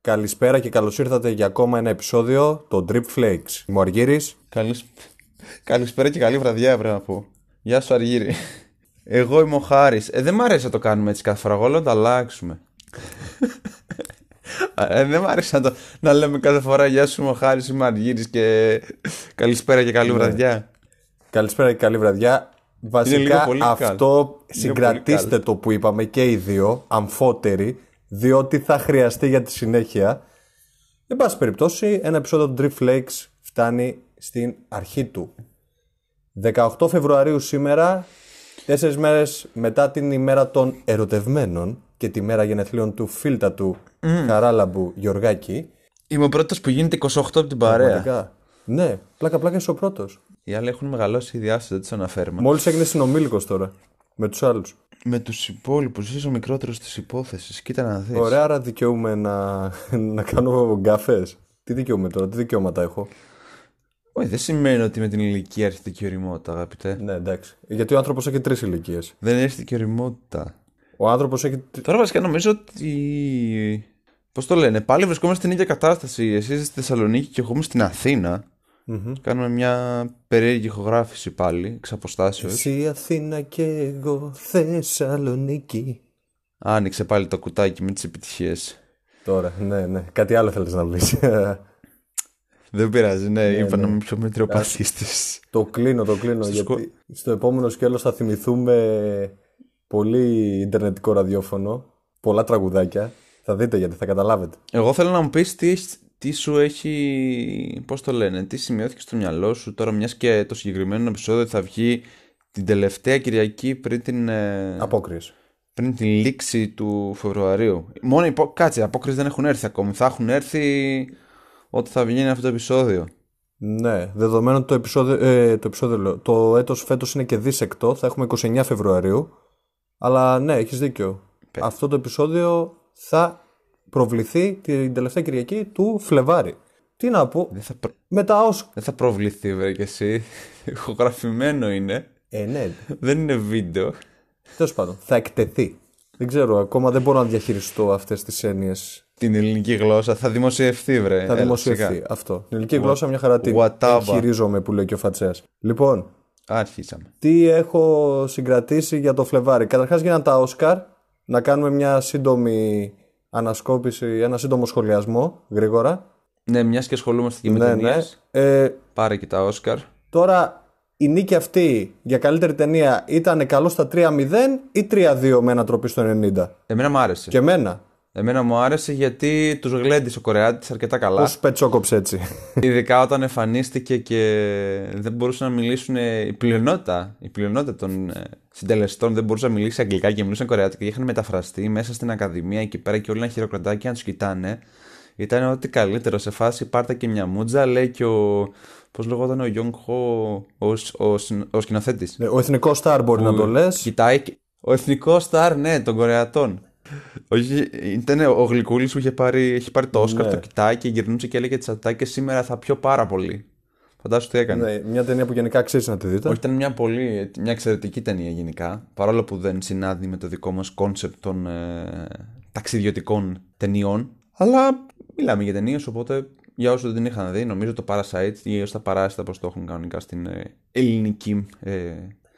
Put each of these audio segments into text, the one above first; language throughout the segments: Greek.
Καλησπέρα και καλώς ήρθατε για ακόμα ένα επεισόδιο, το Drip Flakes. Είμαι ο Αργύρης. Καλησ... Καλησπέρα και καλή βραδιά, πρέπει να πω. Γεια σου, Αργύρη. Εγώ είμαι ο Χάρης. Ε, δεν μ' αρέσει να το κάνουμε έτσι κάθε φορά. Εγώ λέω να το αλλάξουμε. ε, δεν μ' αρέσει να, το... να λέμε κάθε φορά Γεια σου, είμαι ο Χάρης, είμαι ο Αργύρης και καλησπέρα και καλή Ναι. βραδιά. Καλησπέρα και καλή βραδιά. Βασικά λίγο πολύ αυτό καλό. συγκρατήστε πολύ το που είπαμε και οι δύο, αμφότεροι, διότι θα χρειαστεί για τη συνέχεια. Εν πάση περιπτώσει, ένα επεισόδιο του Drip Flakes φτάνει στην αρχή του. 18 Φεβρουαρίου σήμερα, τέσσερις μέρες μετά την ημέρα των ερωτευμένων και τη μέρα γενεθλίων του φίλτα του Χαράλαμπου Γιωργάκη. Είμαι ο πρώτος που γίνεται 28 από την παρέα. Πραγματικά. Ναι, πλάκα πλάκα είσαι ο πρώτος. Οι άλλοι έχουν μεγαλώσει η διάσταση, δεν τους αναφέρουμε. Μόλις έγινε συνομήλικος τώρα, με τους άλλους. Με τους υπόλοιπους, είσαι ο μικρότερος της υπόθεσης. Κοίτα να δεις. Ωραία, άρα δικαιούμαι να, να κάνω γκάφε. Τι δικαιούμαι τώρα, τι δικαιώματα έχω; Όχι, δεν σημαίνει ότι με την ηλικία έρχεται και η οριμότητα, αγαπητέ. Ναι, εντάξει. Γιατί ο άνθρωπος έχει τρεις ηλικίες. Δεν έρχεται και η οριμότητα. Ο άνθρωπος έχει. τρι- Τώρα βασικά νομίζω ότι. Πώς το λένε, πάλι βρισκόμαστε στην ίδια κατάσταση. Εσείς είστε στη Θεσσαλονίκη και εγώ είμαι στην αθηνα Κάνουμε μια περίεργη ηχογράφηση πάλι, εξ αποστάσεως. Εσύ Αθήνα και εγώ Θεσσαλονίκη. Άνοιξε πάλι το κουτάκι με τις επιτυχίες. Τώρα, ναι, ναι. Κάτι άλλο θέλεις να πεις. Δεν πειράζει, ναι, είπα να είμαι πιο μετριοπαθήστη. το κλείνω, το κλείνω. γιατί στο επόμενο σκέλος θα θυμηθούμε πολύ ιντερνετικό ραδιόφωνο. Πολλά τραγουδάκια. Θα δείτε γιατί θα καταλάβετε. Εγώ θέλω να μου πεις τι, έχεις- τι σου έχει. Πώς το λένε, τι σημειώθηκε στο μυαλό σου τώρα, μιας και το συγκεκριμένο επεισόδιο θα βγει την τελευταία Κυριακή πριν την. ε, Απόκριση. πριν την λήξη του Φεβρουαρίου. Μόνο υπό... Κάτσε, απόκριση δεν έχουν έρθει ακόμη. Θα έχουν έρθει όταν θα βγαίνει αυτό το επεισόδιο. Ναι, δεδομένου ότι το επεισόδιο, ε, το, επεισόδιο λέω, το έτος φέτος είναι και δίσεκτο, θα έχουμε 29 Φεβρουαρίου, αλλά ναι, έχεις δίκιο. Αυτό το επεισόδιο θα προβληθεί την τελευταία Κυριακή του Φλεβάρι. Τι να πω, Δεν θα, προ- με τα ως... δεν θα προβληθεί, βέβαια και εσύ. Ηχογραφημένο είναι. Ε, ναι, Δεν είναι βίντεο. τέλος πάντων, θα εκτεθεί. Δεν ξέρω, ακόμα δεν μπορώ να διαχειριστώ αυτές τις έννοιες. Την ελληνική γλώσσα θα δημοσιευθεί, βρε. Θα Έλα, δημοσιευθεί σιγά. αυτό. Την ελληνική γλώσσα μια χαρά την Whatever. χειρίζομαι που λέει και ο Φατσέας. Λοιπόν, Άρχισαμε. τι έχω συγκρατήσει για το Φλεβάρι. Καταρχάς γίνανε τα Όσκαρ. Να κάνουμε μια σύντομη ανασκόπηση, ένα σύντομο σχολιασμό, γρήγορα. Ναι, μιας και ασχολούμαστε και με Ναι, ναι. ταινίες, Ε, Πάρε και τα Όσκαρ. τώρα, η νίκη αυτή για καλύτερη ταινία ήταν καλό στα 3-0 ή 3-2 με ανατροπή στο 90. Εμένα μου άρεσε. Και εμένα. Εμένα μου άρεσε γιατί τους γλέντισε ο Κορεάτης αρκετά καλά. Πώς πετσόκοψε έτσι. Ειδικά όταν εμφανίστηκε και δεν μπορούσαν να μιλήσουν ε, η πλειονότητα, η πλειονότητα των ε, συντελεστών δεν μπορούσαν να μιλήσει αγγλικά και μιλούσαν κορεάτικα και είχαν μεταφραστεί μέσα στην ακαδημία εκεί πέρα και όλοι να χειροκροτάνε και να τους κοιτάνε. Ήταν ό,τι καλύτερο. Σε φάση πάρτε και μια μούτζα, λέει και ο. Πώς λεγόταν ο Γιόγκ Χο, ο, ο, ο σκηνοθέτης. Ναι, ο εθνικός στάρ μπορεί να το λες. Κοιτάει. και- Ο εθνικός στάρ, ναι, των Κορεατών. Όχι, ήταν ο Γλυκούλης που είχε πάρει, έχει πάρει το Όσκαρ, Ναι. το κοιτάει και γυρνούσε και έλεγε τσατά και σήμερα θα πιω πάρα πολύ. Φαντάσου τι έκανε. Ναι, μια ταινία που γενικά αξίζει να τη δείτε. Όχι, ήταν μια πολύ, μια εξαιρετική ταινία γενικά. Παρόλο που δεν συνάδει με το δικό μας κόνσεπτ των ε, ταξιδιωτικών ταινιών. Αλλά μιλάμε για ταινίες, οπότε για όσους δεν την είχαν δει, νομίζω το Parasite ή ως τα παράσιτα πώς το έχουν κανονικά στην ε, ελληνική ε,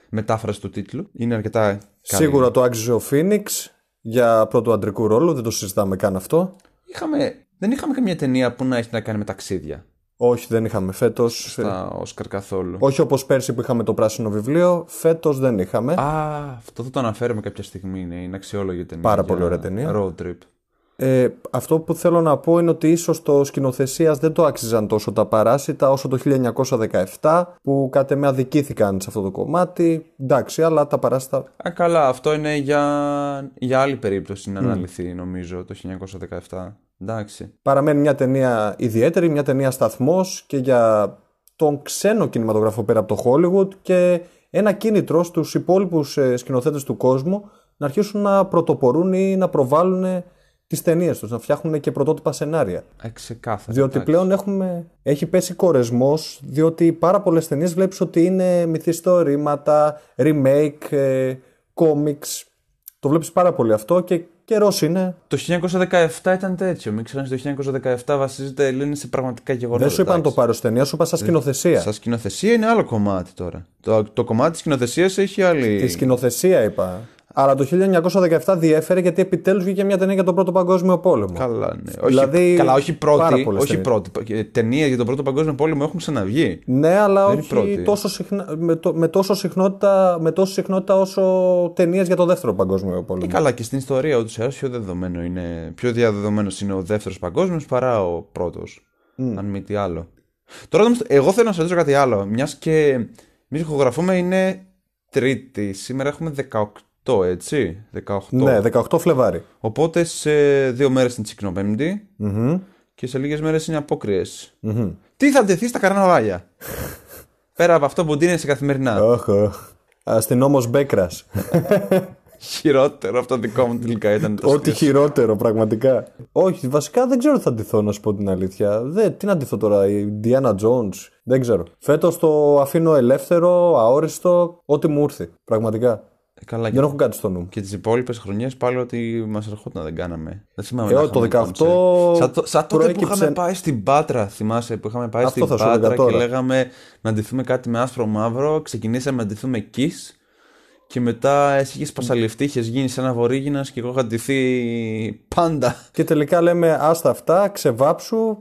μετάφραση του τίτλου. Είναι αρκετά καλή. Σίγουρα το άξιζε ο Φίνιξ για πρώτο αντρικού ρόλο, δεν το συζητάμε καν αυτό. Είχαμε, δεν είχαμε καμία ταινία που να έχει να κάνει με ταξίδια Όχι, δεν είχαμε φέτο. στα Όσκαρ καθόλου. Όχι όπως πέρσι που είχαμε το πράσινο βιβλίο, φέτος δεν είχαμε. Α, αυτό θα το αναφέρουμε κάποια στιγμή. Ναι, είναι αξιόλογη ταινία. Πάρα για πολύ ωραία ταινία. Road trip. Ε, αυτό που θέλω να πω είναι ότι ίσως το σκηνοθεσίας δεν το άξιζαν τόσο τα παράσιτα όσο το 1917 που κάτε με αδικήθηκαν σε αυτό το κομμάτι. Εντάξει, αλλά τα παράσιτα Α, καλά, αυτό είναι για, για άλλη περίπτωση να αναλυθεί νομίζω το 1917. Εντάξει. παραμένει μια ταινία ιδιαίτερη, μια ταινία σταθμός και για τον ξένο κινηματογράφο πέρα από το Hollywood και ένα κίνητρο στους υπόλοιπους ε, σκηνοθέτες του κόσμου να αρχίσουν να πρωτοπορούν ή να προβάλλουν τις ταινίες τους, να φτιάχνουν και πρωτότυπα σενάρια. Ε, ξεκάθαρα. Διότι εντάξει. πλέον έχουμε, έχει πέσει κορεσμός, διότι πάρα πολλές ταινίες βλέπεις ότι είναι μυθιστορήματα, remake, ε, comics. Το βλέπεις πάρα πολύ αυτό και καιρός είναι. Το 1917 ήταν τέτοιο. Μην ξεχνάς, το 1917 βασίζεται λένε σε πραγματικά γεγονότα. Δεν σου είπα να το εντάξει. πάρει ως ταινία, σου είπα σαν σκηνοθεσία. Σαν σκηνοθεσία είναι άλλο κομμάτι τώρα. Το, το κομμάτι της σκηνοθεσίας έχει άλλη. Τη σκηνοθεσία είπα. Αλλά το 1917 διέφερε γιατί επιτέλους βγήκε μια ταινία για τον Πρώτο Παγκόσμιο Πόλεμο. Καλά, ναι. Δηλαδή, όχι, καλά, όχι πάρα πρώτη. πολλές Όχι ταινίες. πρώτη. Ταινίες για τον Πρώτο Παγκόσμιο Πόλεμο έχουν ξαναβγεί. Ναι, αλλά Δεν είναι όχι πρώτη. τόσο συχνά, με, το, με, τόσο συχνότητα, με τόσο συχνότητα όσο ταινίες για το Δεύτερο Παγκόσμιο Πόλεμο. Και καλά, και στην ιστορία ούτως ή άλλως πιο δεδομένο είναι. Πιο διαδεδομένος είναι ο δεύτερος παγκόσμιος παρά ο πρώτος. Αν μη τι άλλο. Τώρα όμως, εγώ θέλω να σας ρωτήσω κάτι άλλο. Μιας και εμεί ηχογραφούμε είναι Τρίτη. Σήμερα έχουμε 18, έτσι. 18. Ναι, 18 Φλεβάρι. Οπότε σε δύο μέρες την Τσικνοπέμπτη Μμμ. και σε λίγες μέρες είναι απόκριες. Τι θα ντεθεί στα καρναβάλια. Πέρα από αυτό που ντύνεσαι καθημερινά. Όχ, όχ. Αστυνόμος Μπέκρας. Χειρότερο αυτό δικό μου τελικά ήταν. το Ό,τι σκέφτομαι. χειρότερο, πραγματικά. Όχι, βασικά δεν ξέρω τι θα ντυθώ, να σου πω την αλήθεια. Δεν, τι να ντυθώ τώρα, η Diana Jones. Δεν ξέρω. Φέτος το αφήνω ελεύθερο, αόριστο, ό,τι μου ήρθε. Πραγματικά. Ε, Καλά, Δεν έχω κάτι στο νου μου. Και τις υπόλοιπες χρονιές πάλι ότι μας ερχόταν δεν κάναμε. Δεν θυμάμαι. Ε, να όχι, το είχαμε 18 κόνσερτ. Σαν, το- σαν τότε που προέκυψε- είχαμε πάει στην Πάτρα, θυμάσαι που είχαμε πάει Αυτό στην θα σου έλεγα Πάτρα και τώρα. λέγαμε να ντυθούμε κάτι με άσπρο μαύρο. Ξεκινήσαμε να ντυθούμε Kiss. Και μετά εσύ είχες πασαλιφτεί, είχες γίνει σαν ένα βορήγινα και εγώ είχα ντυθεί πάντα. Και τελικά λέμε άστα αυτά, ξεβάψου.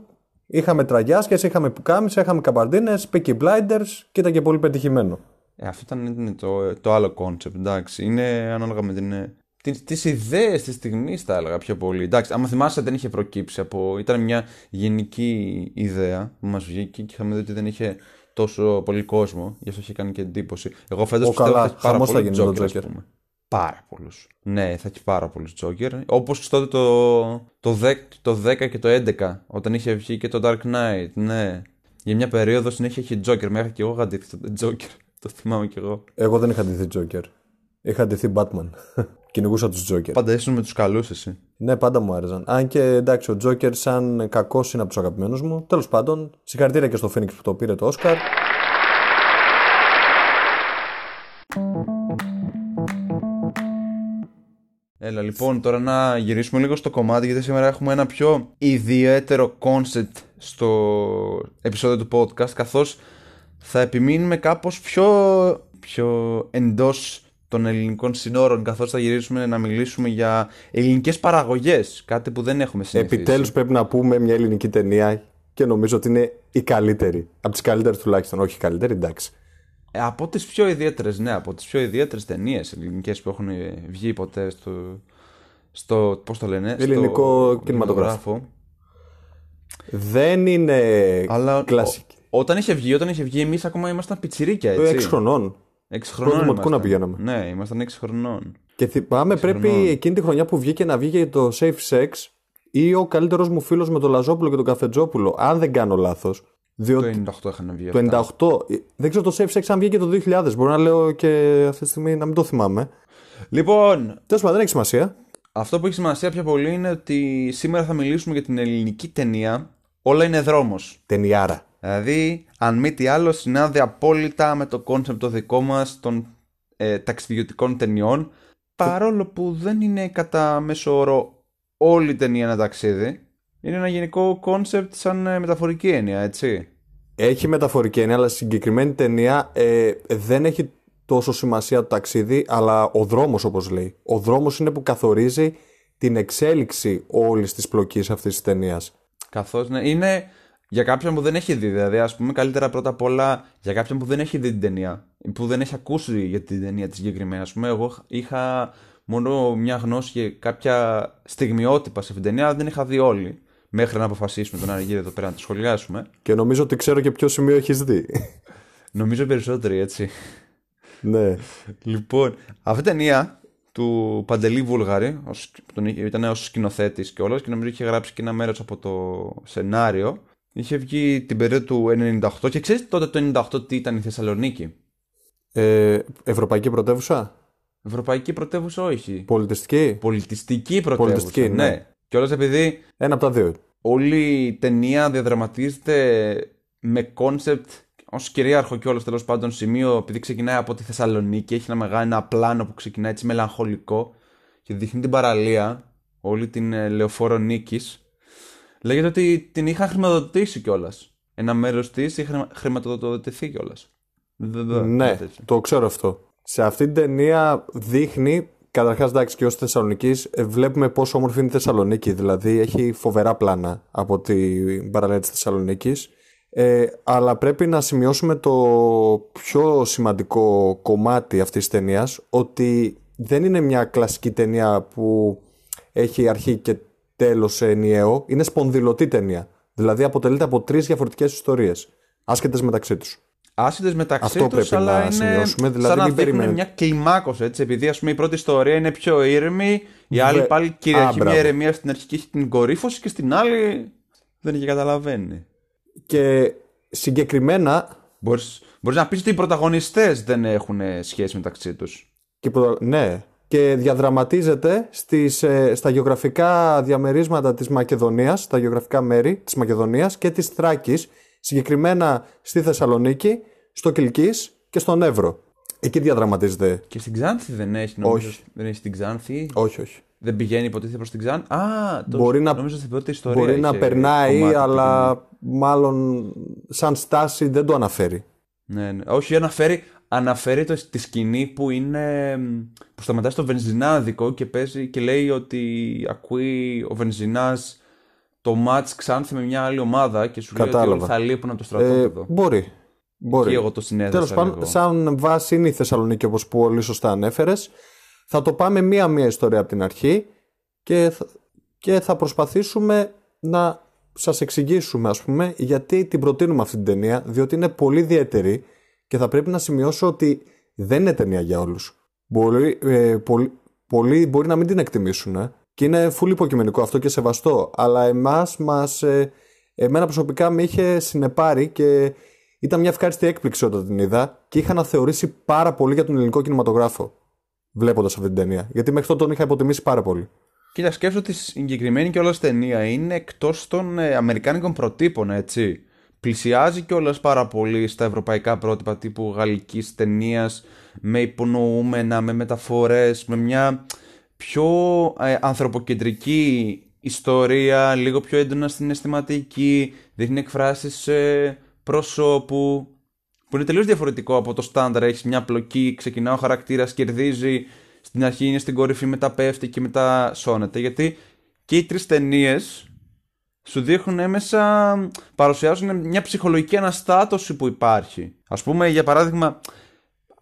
Είχαμε τραγιάσκες, είχαμε πουκάμισα, είχαμε καμπαρντίνες, Peaky Blinders και ήταν και πολύ πετυχημένο. Ε, αυτό ήταν είναι το, το άλλο κόνσεπτ, εντάξει. Είναι ανάλογα με την. Τι τις ιδέες της στιγμής θα έλεγα πιο πολύ. Εντάξει, άμα θυμάσαι δεν είχε προκύψει από... Ήταν μια γενική ιδέα που μας βγήκε και είχαμε δει ότι δεν είχε τόσο πολύ κόσμο. Γι' αυτό είχε κάνει και εντύπωση. Εγώ φέτος Ω, πιστεύω καλά, ότι θα έχει πάρα χαμός θα πολύ γίνει το Joker, ας Joker. πούμε. Πάρα πολλούς. Ναι, θα έχει πάρα πολλούς Joker. Όπως τότε το, το, 10, το 10 και το 11, όταν είχε βγει και το Dark Knight. Ναι. Για μια περίοδο συνέχεια είχε Joker. Μέχρι και εγώ είχα αντίθετο τον Joker. Το θυμάμαι κι εγώ. Εγώ δεν είχα ντυθεί Joker. Είχα ντυθεί Batman. Κυνηγούσα τους Joker. Πάντα ήσουν με τους καλούς εσύ. Ναι, πάντα μου άρεσαν. Αν και εντάξει, ο Joker σαν κακός είναι από τους αγαπημένους μου. Τέλος πάντων, συγχαρητήρια και στο Phoenix που το πήρε το Oscar. Έλα λοιπόν τώρα να γυρίσουμε λίγο στο κομμάτι γιατί σήμερα έχουμε ένα πιο ιδιαίτερο concept στο επεισόδιο του podcast καθώς θα επιμείνουμε κάπως πιο, πιο εντός των ελληνικών συνόρων καθώς θα γυρίσουμε να μιλήσουμε για ελληνικές παραγωγές κάτι που δεν έχουμε συνηθίσει. Επιτέλους πρέπει να πούμε μια ελληνική ταινία και νομίζω ότι είναι η καλύτερη. Από τις καλύτερες τουλάχιστον. Όχι η καλύτερη, εντάξει. Ε, από τις πιο ιδιαίτερες, ναι, από τις πιο ιδιαίτερες ταινίες ελληνικές που έχουν βγει ποτέ στο, στο πώς το λένε, Ελληνικό στο κινηματογράφο. Δεν είναι Αλλά κλασική. Ο- όταν είχε βγει, όταν είχε βγει, εμείς ακόμα ήμασταν πιτσιρίκια, έτσι. 6 χρονών. Έξι χρονών. Πρώτο δημοτικού ήμασταν. να πηγαίναμε. Ναι, ήμασταν 6 χρονών. Και θυμάμαι πρέπει εκείνη τη χρονιά που βγήκε να βγήκε το Safe Sex ή ο καλύτερος μου φίλος με τον Λαζόπουλο και τον Καφετζόπουλο, αν δεν κάνω λάθος. Διότι Το 98 είχαν βγει. το αυτά. 98, δεν ξέρω το Safe Sex αν βγήκε το 2000. Μπορεί να λέω και αυτή τη στιγμή να μην το θυμάμαι. Λοιπόν, Τέλος πάντων, δεν έχει σημασία. αυτό που έχει σημασία πιο πολύ είναι ότι σήμερα θα μιλήσουμε για την ελληνική ταινία. Όλα είναι δρόμος. Ταινιάρα. Δηλαδή, αν μη τι άλλο, συνάδει απόλυτα με το κόνσεπτ το δικό μας των ε, ταξιδιωτικών ταινιών. Παρόλο που δεν είναι κατά μέσο όρο όλη η ταινία ένα ταξίδι. Είναι ένα γενικό κόνσεπτ σαν ε, μεταφορική έννοια, έτσι. Έχει μεταφορική έννοια, αλλά στη συγκεκριμένη ταινία ε, δεν έχει τόσο σημασία το ταξίδι, αλλά ο δρόμος, όπως λέει. Ο δρόμος είναι που καθορίζει την εξέλιξη όλης της πλοκής αυτής της ταινίας. Καθώς ναι, είναι για κάποιον που δεν έχει δει. Δηλαδή, ας πούμε, καλύτερα πρώτα απ' όλα για κάποιον που δεν έχει δει την ταινία. ή Που δεν έχει ακούσει για την ταινία τη συγκεκριμένη. Α πούμε, εγώ είχα μόνο μια γνώση και κάποια στιγμιότυπα σε αυτήν την ταινία, αλλά δεν είχα δει όλη. Μέχρι να αποφασίσουμε τον Αργύριο εδώ πέρα να τη σχολιάσουμε. Και νομίζω ότι ξέρω και ποιο σημείο έχεις δει. Νομίζω περισσότεροι έτσι. ναι. Λοιπόν, αυτή η ταινία του Παντελή Βούλγαρη, ως, που τον είχε- ήταν ως σκηνοθέτης και όλος και νομίζω είχε γράψει και ένα μέρος από το σενάριο. Είχε βγει την περίοδο του 98 και ξέρεις τότε το 98 τι ήταν η Θεσσαλονίκη; Ε, Ευρωπαϊκή πρωτεύουσα; Ευρωπαϊκή πρωτεύουσα όχι. Πολιτιστική; Πολιτιστική πρωτεύουσα. Πολιτιστική, ναι. Κιόλας επειδή Ένα από τα δύο. όλη η ταινία διαδραματίζεται με κόνσεπτ ως κυρίαρχο κιόλας τέλος πάντων σημείο, επειδή ξεκινάει από τη Θεσσαλονίκη, έχει ένα μεγάλο ένα πλάνο που ξεκινάει έτσι μελαγχολικό και δείχνει την παραλία, όλη την ε, λεωφόρο νίκης. Λέγεται ότι την είχαν χρηματοδοτήσει κιόλας. Ένα μέρος της είχε χρημα- χρηματοδοτηθεί κιόλας. Ναι, το ξέρω αυτό. Σε αυτή την ταινία δείχνει, καταρχάς εντάξει και ως Θεσσαλονίκης, ε, βλέπουμε πόσο όμορφη είναι η Θεσσαλονίκη. Δηλαδή έχει φοβερά πλάνα από την παραλία της Θεσσαλονίκης. Ε, αλλά πρέπει να σημειώσουμε το πιο σημαντικό κομμάτι αυτής της ταινίας, ότι δεν είναι μια κλασική ταινία που έχει αρχή και τέλος ενιαίο, είναι σπονδυλωτή ταινία. Δηλαδή αποτελείται από τρεις διαφορετικές ιστορίες, άσχετες μεταξύ τους. Άσχετες μεταξύ Αυτό τους, πρέπει αλλά να είναι σημειώσουμε, δηλαδή σαν να μην δείχνουν περιμένετε. μια κλιμάκωση, έτσι, επειδή ας πούμε η πρώτη ιστορία είναι πιο ήρεμη, η άλλη Βε- πάλι Α, κυριαρχεί μια μπράβο. ηρεμία στην αρχή και έχει την κορύφωση και στην άλλη δεν έχει καταλαβαίνει. Και συγκεκριμένα Μπορείς, μπορείς να πεις ότι οι πρωταγωνιστές δεν έχουν ε, σχέση μεταξύ τους. και, προ- ναι, και διαδραματίζεται στις, ε, στα γεωγραφικά διαμερίσματα της Μακεδονίας, στα γεωγραφικά μέρη της Μακεδονίας και της Θράκης, συγκεκριμένα στη Θεσσαλονίκη, στο Κιλκής και στον Εύρο. Εκεί διαδραματίζεται. Και στην Ξάνθη δεν έχει, νομίζω. Όχι. Δεν έχει στην Ξάνθη; Όχι, όχι. Δεν πηγαίνει υποτίθεται προς την Ξάνθη; Α, το, Μπορεί να- νομίζω στην πρώτη ιστορία Μπορεί να είχε περνάει, κομμάτι αλλά μάλλον σαν στάση δεν το αναφέρει. Ναι, ναι. Όχι, αναφέρει, αναφέρει το, τη σκηνή που είναι. μ, που σταματάει στο βενζινάδικο και παίζει και λέει ότι ακούει ο βενζινάς το μάτς Ξάνθη με μια άλλη ομάδα και σου λέει ότι Κατάλαβα. όλοι θα λείπουν από το Ε, στρατόπεδο. μπορεί. Μπορεί. Και εγώ το συνέδεσα Τέλος πάντων, λίγο. σαν βάση είναι η Θεσσαλονίκη όπως πολύ σωστά ανέφερες. Θα το πάμε μία-μία ιστορία από την αρχή και θα, και θα προσπαθήσουμε να σας εξηγήσουμε ας πούμε γιατί την προτείνουμε αυτή την ταινία διότι είναι πολύ ιδιαίτερη και θα πρέπει να σημειώσω ότι δεν είναι ταινία για όλους. Μπορεί, ε, πολλοί, πολλοί μπορεί να μην την εκτιμήσουν ε, και είναι φουλ υποκειμενικό αυτό και σεβαστό αλλά εμάς μας, ε, εμένα προσωπικά με είχε συνεπάρει και ήταν μια ευχάριστη έκπληξη όταν την είδα και είχα να θεωρήσει πάρα πολύ για τον ελληνικό κινηματογράφο βλέποντας αυτή την ταινία. Γιατί μέχρι τότε τον είχα υποτιμήσει πάρα πολύ. Κοίτα, σκέψω ότι η συγκεκριμένη κιόλας ταινία είναι εκτός των ε, αμερικάνικων προτύπων, έτσι. Πλησιάζει κιόλας πάρα πολύ στα ευρωπαϊκά πρότυπα τύπου γαλλικής ταινίας με υπονοούμενα, με μεταφορές, με μια πιο ε, ανθρωποκεντρική ιστορία, λίγο πιο έντονα στην αισθηματική, δείχνει εκφράσεις ε, προσώπου, που είναι τελείως διαφορετικό από το στάνταρ. Έχεις μια πλοκή, ξεκινά ο χαρακτήρας, κερδίζει, στην αρχή είναι στην κορυφή, μετά πέφτει και μετά σώνεται. Γιατί και οι τρεις ταινίες σου δείχνουν έμεσα, παρουσιάζουν μια ψυχολογική αναστάτωση που υπάρχει. Ας πούμε, για παράδειγμα,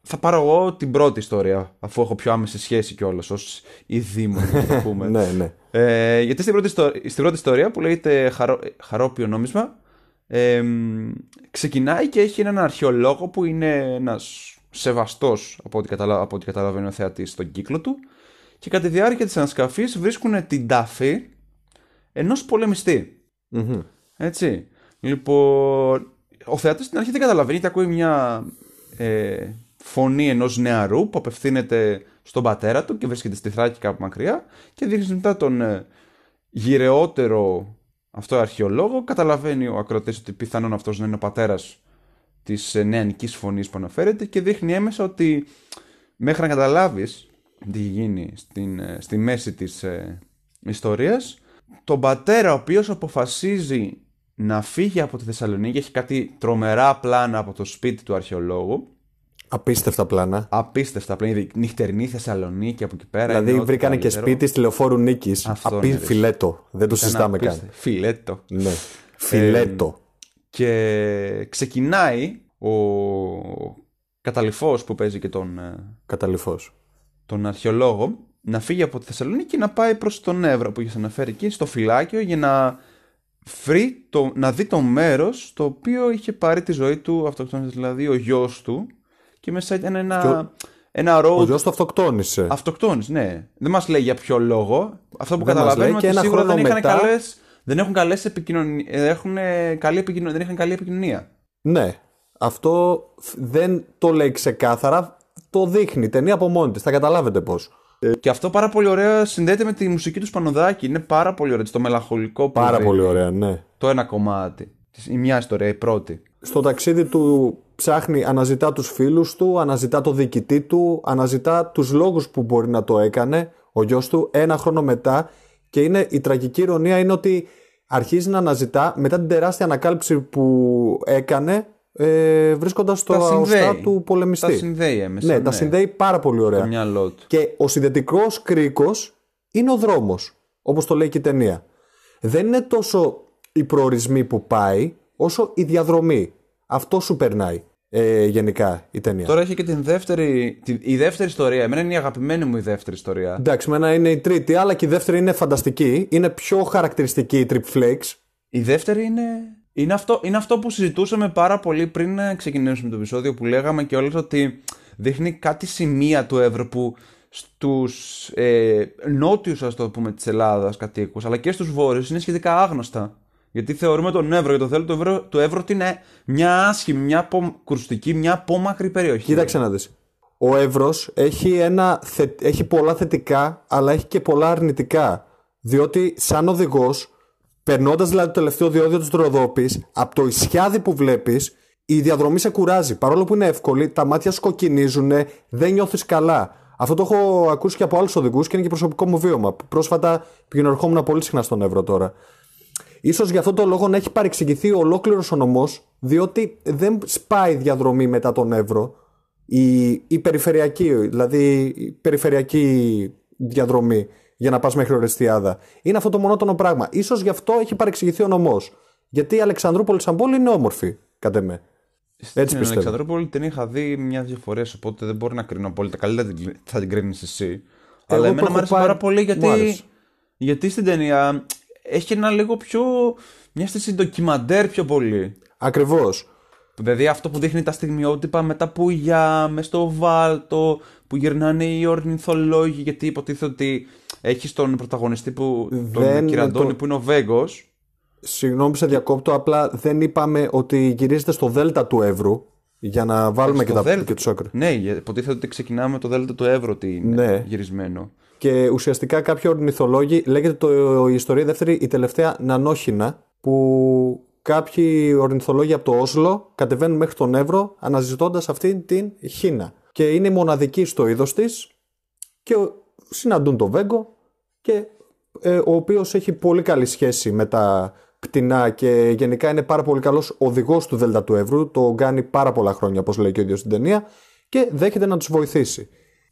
θα πάρω εγώ την πρώτη ιστορία, αφού έχω πιο άμεση σχέση κιόλας, ως η Δήμο, να το πούμε. ναι, ναι. Ε, γιατί στην πρώτη, ιστο- στην πρώτη ιστορία που λέγεται χαρό, Χαρόπιο νόμισμα ε, μ, ξεκινάει και έχει έναν αρχαιολόγο που είναι ένας σεβαστός από ό,τι, καταλα, από ό,τι καταλαβαίνει ο θεατής στον κύκλο του και κατά τη διάρκεια της ανασκαφής βρίσκουν την τάφη ενός πολεμιστή. Μμμ. Έτσι. Λοιπόν, ο θεατής στην αρχή δεν καταλαβαίνει γιατί ακούει μια ε, φωνή ενός νεαρού που απευθύνεται στον πατέρα του και βρίσκεται στη Θράκη κάπου μακριά και δείχνει μετά τον ε, γυρεότερο αυτό αρχαιολόγο. Καταλαβαίνει ο ακροτής ότι πιθανόν αυτός να είναι ο πατέρας της ε, νεανικής φωνής που αναφέρεται και δείχνει έμεσα ότι μέχρι να καταλάβεις τι έχει γίνει στην, ε, στη μέση της ε, ιστορίας τον πατέρα ο οποίος αποφασίζει να φύγει από τη Θεσσαλονίκη έχει κάτι τρομερά πλάνα από το σπίτι του αρχαιολόγου Απίστευτα πλάνα. απίστευτα πλάνα, δηλαδή νυχτερινή Θεσσαλονίκη από εκεί πέρα Δηλαδή είναι ό,τι βρήκανε και καλύτερο. σπίτι στη λεωφόρου νίκης. Αυτό Απί... είναι, ρε. Φιλέτο. Δεν το Ήταν συζητάμε καν. απίστευτο. φιλέτο Ναι. Φιλέτο. και ξεκινάει ο καταληφός που παίζει και τον, ε, Καταληφώ. τον αρχαιολόγο να φύγει από τη Θεσσαλονίκη και να πάει προς τον Εύρο που είχες αναφέρει εκεί στο φυλάκιο για να βρει το, να δει το μέρος το οποίο είχε πάρει τη ζωή του αυτοκτόνης, δηλαδή ο γιος του και μέσα ήταν ένα, Ποιο- ένα Ο road γιος του αυτοκτόνησε. αυτοκτόνης, ναι. Δεν μας λέει για ποιο λόγο. Αυτό που Δεν μας καταλαβαίνουμε λέει και ότι ένα σίγουρα δεν χρόνο είχαν, μετά- καλές, δεν έχουν καλές επικοινωνίες, έχουν καλή επικοινωνία, δεν είχαν καλή επικοινωνία. Ναι. Αυτό φ- δεν το λέει ξεκάθαρα. Το δείχνει η ταινία από μόνη της. Θα καταλάβετε πώ. Και αυτό πάρα πολύ ωραία συνδέεται με τη μουσική του Σπανοδάκη. Είναι πάρα πολύ ωραίο. Το μελαγχολικό που Πάρα δίνει. πολύ ωραία, ναι. Το ένα κομμάτι. Η μια ιστορία, η πρώτη. Στο ταξίδι του ψάχνει, αναζητά τους φίλους του, αναζητά το διοικητή του, αναζητά τους λόγους που μπορεί να το έκανε ο γιος του ένα χρόνο μετά και είναι, η τραγική ηρωνία είναι ότι αρχίζει να αναζητά μετά την τεράστια ανακάλυψη που έκανε ε, βρίσκοντας το Τα συνδέει. αοστά του πολεμιστή. Τα συνδέει έμεσα. ναι, τα συνδέει πάρα πολύ ωραία. Το μυαλό του. Και ο συνδετικός κρίκος είναι ο δρόμος, όπως το λέει και η ταινία. Δεν είναι τόσο οι προορισμοί που πάει, όσο η διαδρομή. Αυτό σου περνάει ε, γενικά η ταινία. Τώρα έχει και την δεύτερη. τη- η δεύτερη ιστορία. Εμένα είναι η αγαπημένη μου η δεύτερη ιστορία. Εντάξει, μένα είναι η τρίτη, αλλά και η δεύτερη είναι φανταστική. Είναι πιο χαρακτηριστική η Trip Flakes. Η δεύτερη είναι. Είναι αυτό, είναι αυτό που συζητούσαμε πάρα πολύ πριν ε, ξεκινήσουμε το επεισόδιο που λέγαμε και όλες ότι δείχνει κάτι σημεία του Εύρω που στους ε, νότιους ας το πούμε της Ελλάδας κατοίκους αλλά και στους βόρειους είναι σχετικά άγνωστα. Γιατί θεωρούμε τον Εύρο και το θέλω του Εύρω, του Εύρω ότι είναι μια άσχημη, μια αποκρουστική, μια απόμακρη περιοχή. Κοίταξε να δεις. Ο Εύρος έχει, ένα, θε- έχει πολλά θετικά, αλλά έχει και πολλά αρνητικά. Διότι σαν οδηγός, περνώντας δηλαδή το τελευταίο διόδιο της Τροδόπης, από το ισιάδι που βλέπεις, η διαδρομή σε κουράζει. Παρόλο που είναι εύκολη, τα μάτια σου κοκκινίζουν, δεν νιώθεις καλά. Αυτό το έχω ακούσει και από άλλους οδηγούς και είναι και προσωπικό μου βίωμα. Πρόσφατα πηγαινορχόμουν πολύ συχνά στον Εύρο τώρα. Ίσως για αυτό το λόγο να έχει παρεξηγηθεί ολόκληρος ο νομός, διότι δεν σπάει διαδρομή μετά τον Εύρο. Η, η περιφερειακή, δηλαδή η περιφερειακή διαδρομή για να πας μέχρι Ορεστιάδα. Είναι αυτό το μονότονο πράγμα. Ίσως γι' αυτό έχει παρεξηγηθεί ο νομός. Γιατί η Αλεξανδρούπολη σαν πόλη είναι όμορφη, κατ' εμέ. Έτσι Στην πιστεύω. Αλεξανδρούπολη την είχα δει μια-δύο φορές, οπότε δεν μπορώ να κρίνω απόλυτα. Καλύτερα την- θα την κρίνεις εσύ. Αλλά που εμένα έχω μου άρεσε πάει- πάρα πολύ μου γιατί, άρεσε. γιατί στην ταινία έχει ένα λίγο πιο. μια αίσθηση ντοκιμαντέρ πιο πολύ. Ακριβώς. Δηλαδή αυτό που δείχνει τα στιγμιότυπα με τα πουλιά, μες στο βάλτο, που γυρνάνε οι ορνηθολόγοι, γιατί υποτίθεται ότι έχει τον πρωταγωνιστή που. τον Δεν Κυραντώνη το- που είναι ο Βέγκος. Συγγνώμη που σε διακόπτω, απλά δεν είπαμε ότι γυρίζεται στο δέλτα του Εύρου για να βάλουμε και, στο τα, Δέλτα. και τους άκρες. Ναι, για- υποτίθεται ότι ξεκινάμε με το Δέλτα του Εύρω ότι είναι Ναι. γυρισμένο. Και ουσιαστικά κάποιοι ορνηθολόγοι, λέγεται το, η ιστορία δεύτερη, η τελευταία Νανόχινα, που κάποιοι ορνηθολόγοι από το Όσλο κατεβαίνουν μέχρι τον Εύρο αναζητώντας αυτήν την χίνα. Και είναι η μοναδική στο είδος της και συναντούν τον Βέγκο και ε, ο οποίος έχει πολύ καλή σχέση με τα κτηνά και γενικά είναι πάρα πολύ καλός οδηγός του Δέλτα του Εύρου, το κάνει πάρα πολλά χρόνια όπως λέει και ο ίδιος στην ταινία και δέχεται να τους βοηθήσει.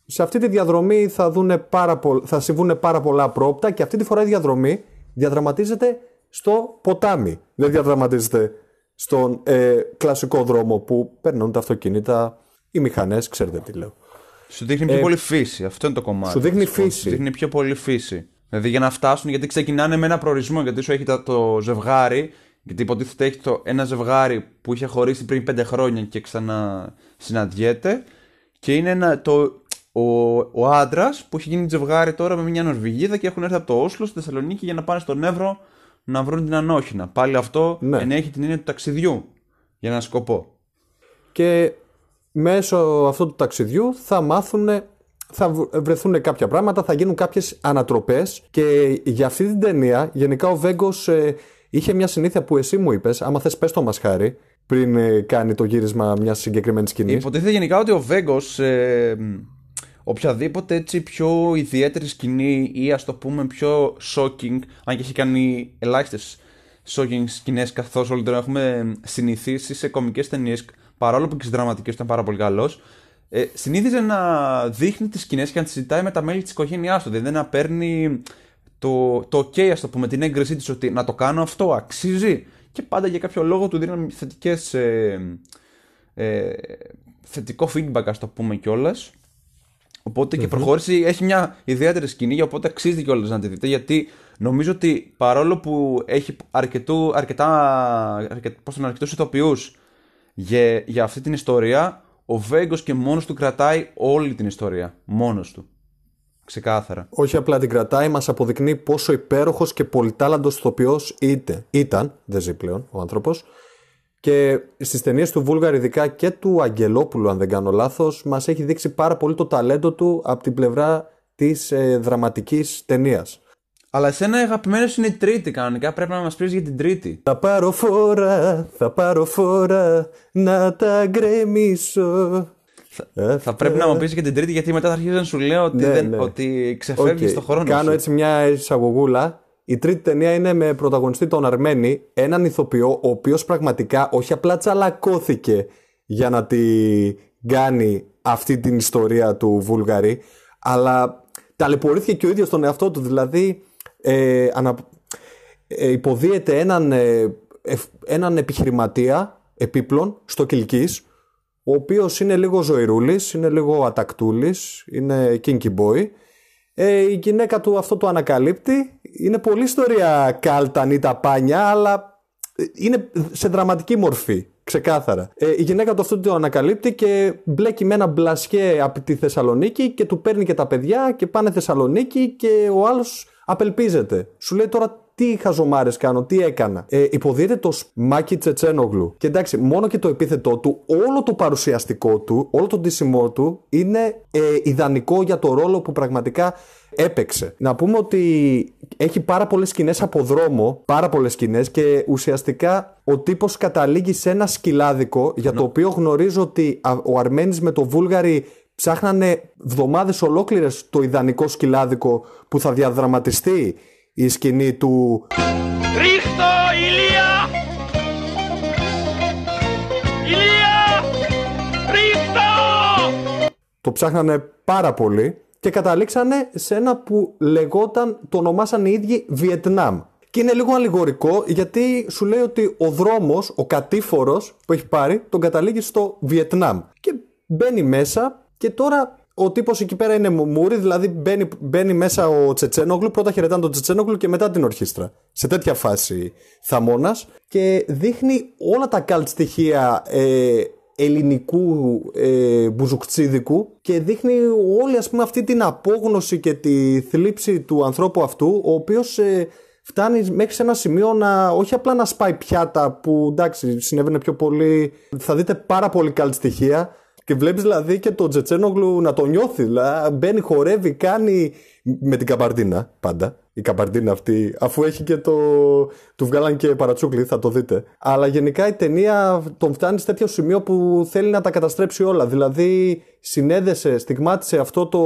Σε αυτή τη διαδρομή θα, δούνε πάρα πο- θα συμβούν πάρα πολλά πρόπτα και αυτή τη φορά η διαδρομή διαδραματίζεται στο ποτάμι. Δεν διαδραματίζεται στον ε, κλασικό δρόμο που περνούν τα αυτοκίνητα, οι μηχανές, ξέρετε τι λέω. Σου δείχνει πιο πολύ φύση. Αυτό είναι το κομμάτι. Ε, σου δείχνει της υπόθεσης. φύση. Σου δείχνει πιο πολύ φύση. Δηλαδή για να φτάσουν, γιατί ξεκινάνε με ένα προορισμό. Γιατί σου έχει τα- το ζευγάρι. Γιατί υποτίθεται έχει το, ένα ζευγάρι που είχε χωρίσει πριν πέντε χρόνια και ξανασυναντιέται. Και είναι ένα, το, ο, ο άντρας που έχει γίνει ζευγάρι τώρα με μια Νορβηγίδα και έχουν έρθει από το Όσλο στη Θεσσαλονίκη για να πάνε στον Εύρο να βρουν την Ανόχινα. Πάλι αυτό Ναι. ενέχει την έννοια του ταξιδιού για ένα σκοπό. Και μέσω αυτού του ταξιδιού θα μάθουν, θα βρ- βρεθούν κάποια πράγματα, θα γίνουν κάποιες ανατροπές και για αυτή την ταινία γενικά ο Βέγκος ε, είχε μια συνήθεια που εσύ μου είπες, άμα θες πες το μας χάρη, πριν ε, κάνει το γύρισμα μιας συγκεκριμένης σκηνής. Υποτίθεται γενικά ότι ο Βέγκος ε, μ, οποιαδήποτε έτσι πιο ιδιαίτερη σκηνή ή ας το πούμε πιο shocking, αν και έχει κάνει ελάχιστες shocking σκηνές καθώς όλοι τον έχουμε συνηθίσει σε κομικές ταινίες, παρόλο που και στις δραματικές ήταν πάρα πολύ καλός, ε, συνήθιζε να δείχνει τις σκηνές και να τις ζητάει με τα μέλη της οικογένειάς του, δηλαδή να παίρνει το, το ok ας το πούμε, την έγκρισή της ότι να το κάνω αυτό, αξίζει και πάντα για κάποιο λόγο του δίνουν θετικές ε, ε, θετικό feedback, ας το πούμε κιόλας. Οπότε και προχώρησε, έχει μια ιδιαίτερη σκηνή, οπότε αξίζει κιόλας να τη δείτε. Γιατί νομίζω ότι παρόλο που έχει αρκετού, αρκετά, αρκετ, πώς το λένε, αρκετούς ηθοποιούς για, για αυτή την ιστορία, ο Βέγκος και μόνος του κρατάει όλη την ιστορία. Μόνος του. Ξεκάθαρα. Όχι απλά την κρατάει, μας αποδεικνύει πόσο υπέροχος και πολυτάλαντος ηθοποιός είτε, ήταν, δεν ζει πλέον ο άνθρωπος, και στις ταινίες του Βούλγαρ ειδικά και του Αγγελόπουλου αν δεν κάνω λάθος μας έχει δείξει πάρα πολύ το ταλέντο του από την πλευρά της ε, δραματικής ταινίας. Αλλά εσένα αγαπημένος είναι η τρίτη κανονικά. Πρέπει να μας πεις για την τρίτη. Θα πάρω φορά, θα πάρω φορά να τα γκρεμίσω. Θα, θα πρέπει να μου πεις για την τρίτη γιατί μετά θα αρχίσει να σου λέω ότι, Ναι, δεν, ναι. ότι ξεφεύγεις Οκ, στο χρόνο. Κάνω σου. έτσι μια εισαγωγούλα. Η τρίτη ταινία είναι με πρωταγωνιστή τον Αρμένη, έναν ηθοποιό ο οποίος πραγματικά όχι απλά τσαλακώθηκε για να τη κάνει αυτή την ιστορία του Βούλγαρη, αλλά ταλαιπωρήθηκε και ο ίδιος τον εαυτό του. Δηλαδή, ε, ανα, ε, υποδίεται έναν, ε, ευ- έναν επιχειρηματία επίπλων στο Κιλκής, ο οποίος είναι λίγο ζωηρούλης, είναι λίγο ατακτούλης, είναι kinky boy. Ε, η γυναίκα του αυτό το ανακαλύπτει. Είναι πολύ ιστορία κάλτα ή τα πάνια, αλλά ε, είναι σε δραματική μορφή. Ξεκάθαρα. Ε, η γυναίκα του αυτό το ανακαλύπτει και μπλέκει με ένα μπλασιέ από τη Θεσσαλονίκη και του παίρνει και τα παιδιά και πάνε Θεσσαλονίκη και ο άλλος απελπίζεται. Σου λέει τώρα τι χαζομάρες κάνω, τι έκανα. Ε, υποδίεται το Μάκη Τσετσένογλου. Και εντάξει, μόνο και το επίθετό του, όλο το παρουσιαστικό του, όλο το ντύσιμό του είναι ε, ιδανικό για το ρόλο που πραγματικά έπαιξε. Να πούμε ότι έχει πάρα πολλές σκηνές από δρόμο, πάρα πολλές σκηνές και ουσιαστικά ο τύπος καταλήγει σε ένα σκυλάδικο για το οποίο γνωρίζω ότι α- ο Αρμένης με το Βούλγαρη ψάχνανε βδομάδες ολόκληρες το ιδανικό σκυλάδικο που θα διαδραματιστεί η σκηνή του Ρίχτω, Ηλία! Ηλία! Ρίχτω! το ψάχνανε πάρα πολύ και καταλήξανε σε ένα που λεγόταν, το ονομάσαν οι ίδιοι Βιετνάμ. Και είναι λίγο αλληγορικό γιατί σου λέει ότι ο δρόμος, ο κατήφορος που έχει πάρει, τον καταλήγει στο Βιετνάμ. Και μπαίνει μέσα και τώρα ο τύπος εκεί πέρα είναι μουμούρι, δηλαδή μπαίνει, μπαίνει μέσα ο Τσετσένογλου, πρώτα χαιρετάνε τον Τσετσένογλου και μετά την ορχήστρα. Σε τέτοια φάση θαμώνας και δείχνει όλα τα καλτ στοιχεία ε, ελληνικού ε, μπουζουκτσίδικου και δείχνει όλη ας πούμε αυτή την απόγνωση και τη θλίψη του ανθρώπου αυτού ο οποίος ε, φτάνει μέχρι σε ένα σημείο να όχι απλά να σπάει πιάτα που εντάξει συνέβαινε πιο πολύ θα δείτε πάρα πολύ καλή στοιχεία και βλέπεις δηλαδή και τον Τζετσένογλου να το νιώθει. Δηλαδή μπαίνει χορεύει κάνει με την καμπαρντίνα πάντα. Η καμπαρντίνα αυτή αφού έχει και το του βγάλαν και παρατσούκλι θα το δείτε. Αλλά γενικά η ταινία τον φτάνει σε τέτοιο σημείο που θέλει να τα καταστρέψει όλα. Δηλαδή συνέδεσε, στιγμάτισε αυτό το